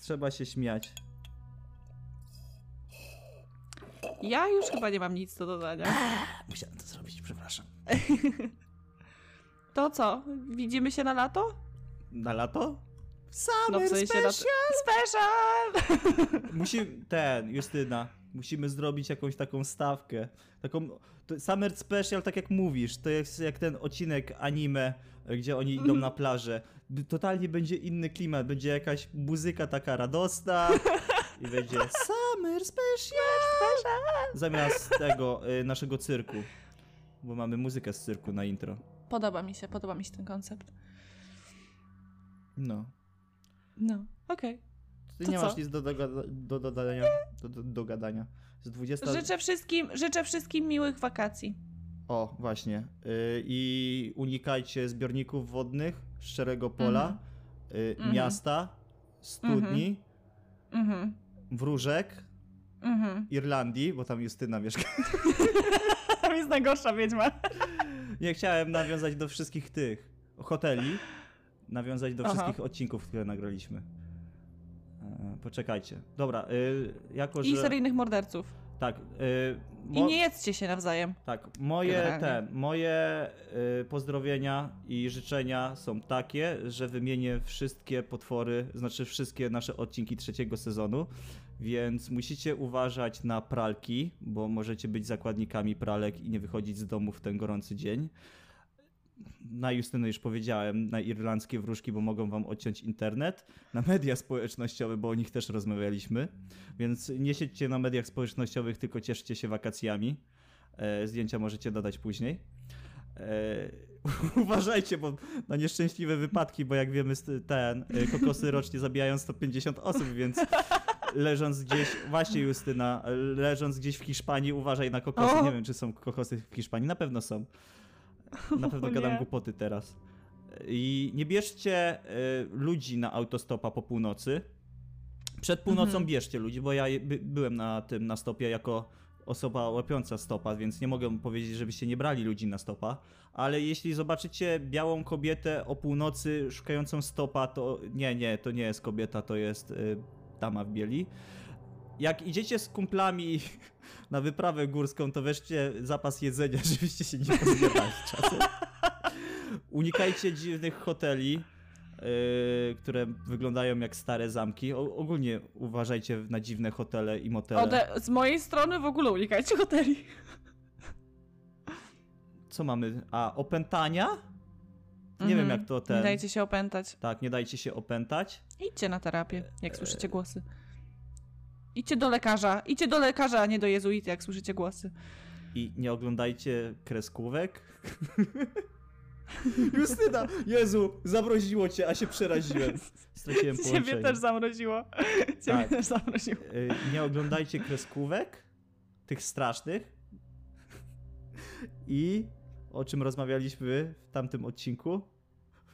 Speaker 1: Trzeba się śmiać.
Speaker 2: Ja już chyba nie mam nic do dodania.
Speaker 1: Musiałem to zrobić, przepraszam.
Speaker 2: To co? Widzimy się na lato?
Speaker 1: Na lato?
Speaker 2: No w sensie na... Special!
Speaker 1: Musimy, ten, Justyna, musimy zrobić jakąś taką stawkę. Taką, to Summer Special, tak jak mówisz, to jest jak ten odcinek anime, gdzie oni idą na plażę. Totalnie będzie inny klimat, będzie jakaś muzyka taka radosna i będzie Summer Special zamiast tego y, naszego cyrku. Bo mamy muzykę z cyrku na intro.
Speaker 2: Podoba mi się, podoba mi się ten koncept.
Speaker 1: No.
Speaker 2: No, okej.
Speaker 1: Ty
Speaker 2: To
Speaker 1: nie
Speaker 2: co?
Speaker 1: masz nic do, do, do, do, dodania, do, do, do gadania. Z 20...
Speaker 2: Życzę wszystkim, życzę wszystkim miłych wakacji.
Speaker 1: O, właśnie. Y, I unikajcie zbiorników wodnych, szczerego pola, y,
Speaker 2: Mhm.
Speaker 1: miasta, studni,
Speaker 2: Mhm,
Speaker 1: wróżek,
Speaker 2: mhm.
Speaker 1: Irlandii, bo tam Justyna mieszka.
Speaker 2: Tam jest najgorsza wiedźma.
Speaker 1: Nie chciałem nawiązać do wszystkich tych hoteli, nawiązać do
Speaker 2: Aha.
Speaker 1: wszystkich odcinków, które nagraliśmy. Poczekajcie. Dobra, y, jako że...
Speaker 2: I seryjnych morderców.
Speaker 1: Tak. y,
Speaker 2: I
Speaker 1: mo-
Speaker 2: nie jedzcie się nawzajem.
Speaker 1: Tak, moje
Speaker 2: Generalnie.
Speaker 1: te, moje y, pozdrowienia i życzenia są takie, że wymienię wszystkie potwory, znaczy wszystkie nasze odcinki trzeciego sezonu, więc musicie uważać na pralki, bo możecie być zakładnikami pralek i nie wychodzić z domu w ten gorący dzień. Na Justynę już powiedziałem, na irlandzkie wróżki, bo mogą wam odciąć internet, na media społecznościowe, bo o nich też rozmawialiśmy, więc nie siedźcie na mediach społecznościowych, tylko cieszcie się wakacjami. E, zdjęcia możecie dodać później. E, uważajcie, bo na nieszczęśliwe wypadki, bo jak wiemy, ten e, kokosy rocznie zabijają 150 osób, więc leżąc gdzieś, właśnie Justyna, leżąc gdzieś w Hiszpanii, uważaj na kokosy. Nie wiem, czy są kokosy w Hiszpanii, na pewno są. Na pewno
Speaker 2: O
Speaker 1: gadam
Speaker 2: nie.
Speaker 1: głupoty teraz. I nie bierzcie e, ludzi na autostopa po północy. Przed północą
Speaker 2: Mhm.
Speaker 1: bierzcie ludzi, bo ja by, byłem na tym na stopie jako osoba łapiąca stopa, więc nie mogę powiedzieć, żebyście nie brali ludzi na stopa, ale jeśli zobaczycie białą kobietę o północy szukającą stopa, to nie, nie, to nie jest kobieta, to jest y, dama w bieli. Jak idziecie z kumplami na wyprawę górską, to weźcie zapas jedzenia, żebyście się nie pozbierali czasem. Unikajcie dziwnych hoteli, yy, które wyglądają jak stare zamki. O, ogólnie uważajcie na dziwne hotele i motele.
Speaker 2: Ode, z mojej strony w ogóle unikajcie hoteli.
Speaker 1: Co mamy? A, opętania? Nie
Speaker 2: Mhm.
Speaker 1: wiem jak to ten...
Speaker 2: Nie dajcie się opętać.
Speaker 1: Tak, nie dajcie się opętać.
Speaker 2: Idźcie na terapię, jak słyszycie głosy. Idźcie do lekarza. Idźcie do lekarza, a nie do jezuity, jak słyszycie głosy.
Speaker 1: I nie oglądajcie kreskówek. Justyna! Jezu, zamroziło cię, a się przeraziłem. Straciłem
Speaker 2: Ciebie
Speaker 1: połączenie.
Speaker 2: też zamroziło. Ciebie
Speaker 1: Tak.
Speaker 2: też zamroziło.
Speaker 1: Y, nie oglądajcie kreskówek, tych strasznych. I o czym rozmawialiśmy w tamtym odcinku?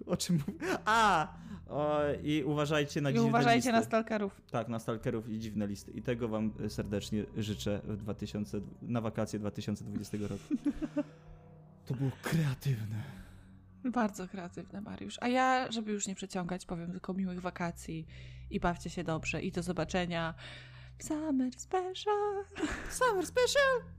Speaker 1: O czym mów- A! O, I uważajcie na
Speaker 2: I
Speaker 1: dziwne
Speaker 2: uważajcie
Speaker 1: listy.
Speaker 2: na stalkerów.
Speaker 1: Tak, na stalkerów i dziwne listy. I tego wam serdecznie życzę w 2000, na wakacje 2020 roku. To było kreatywne.
Speaker 2: Bardzo kreatywne, Mariusz. A ja, żeby już nie przeciągać, powiem tylko miłych wakacji i bawcie się dobrze i do zobaczenia Summer Special.
Speaker 1: Summer special!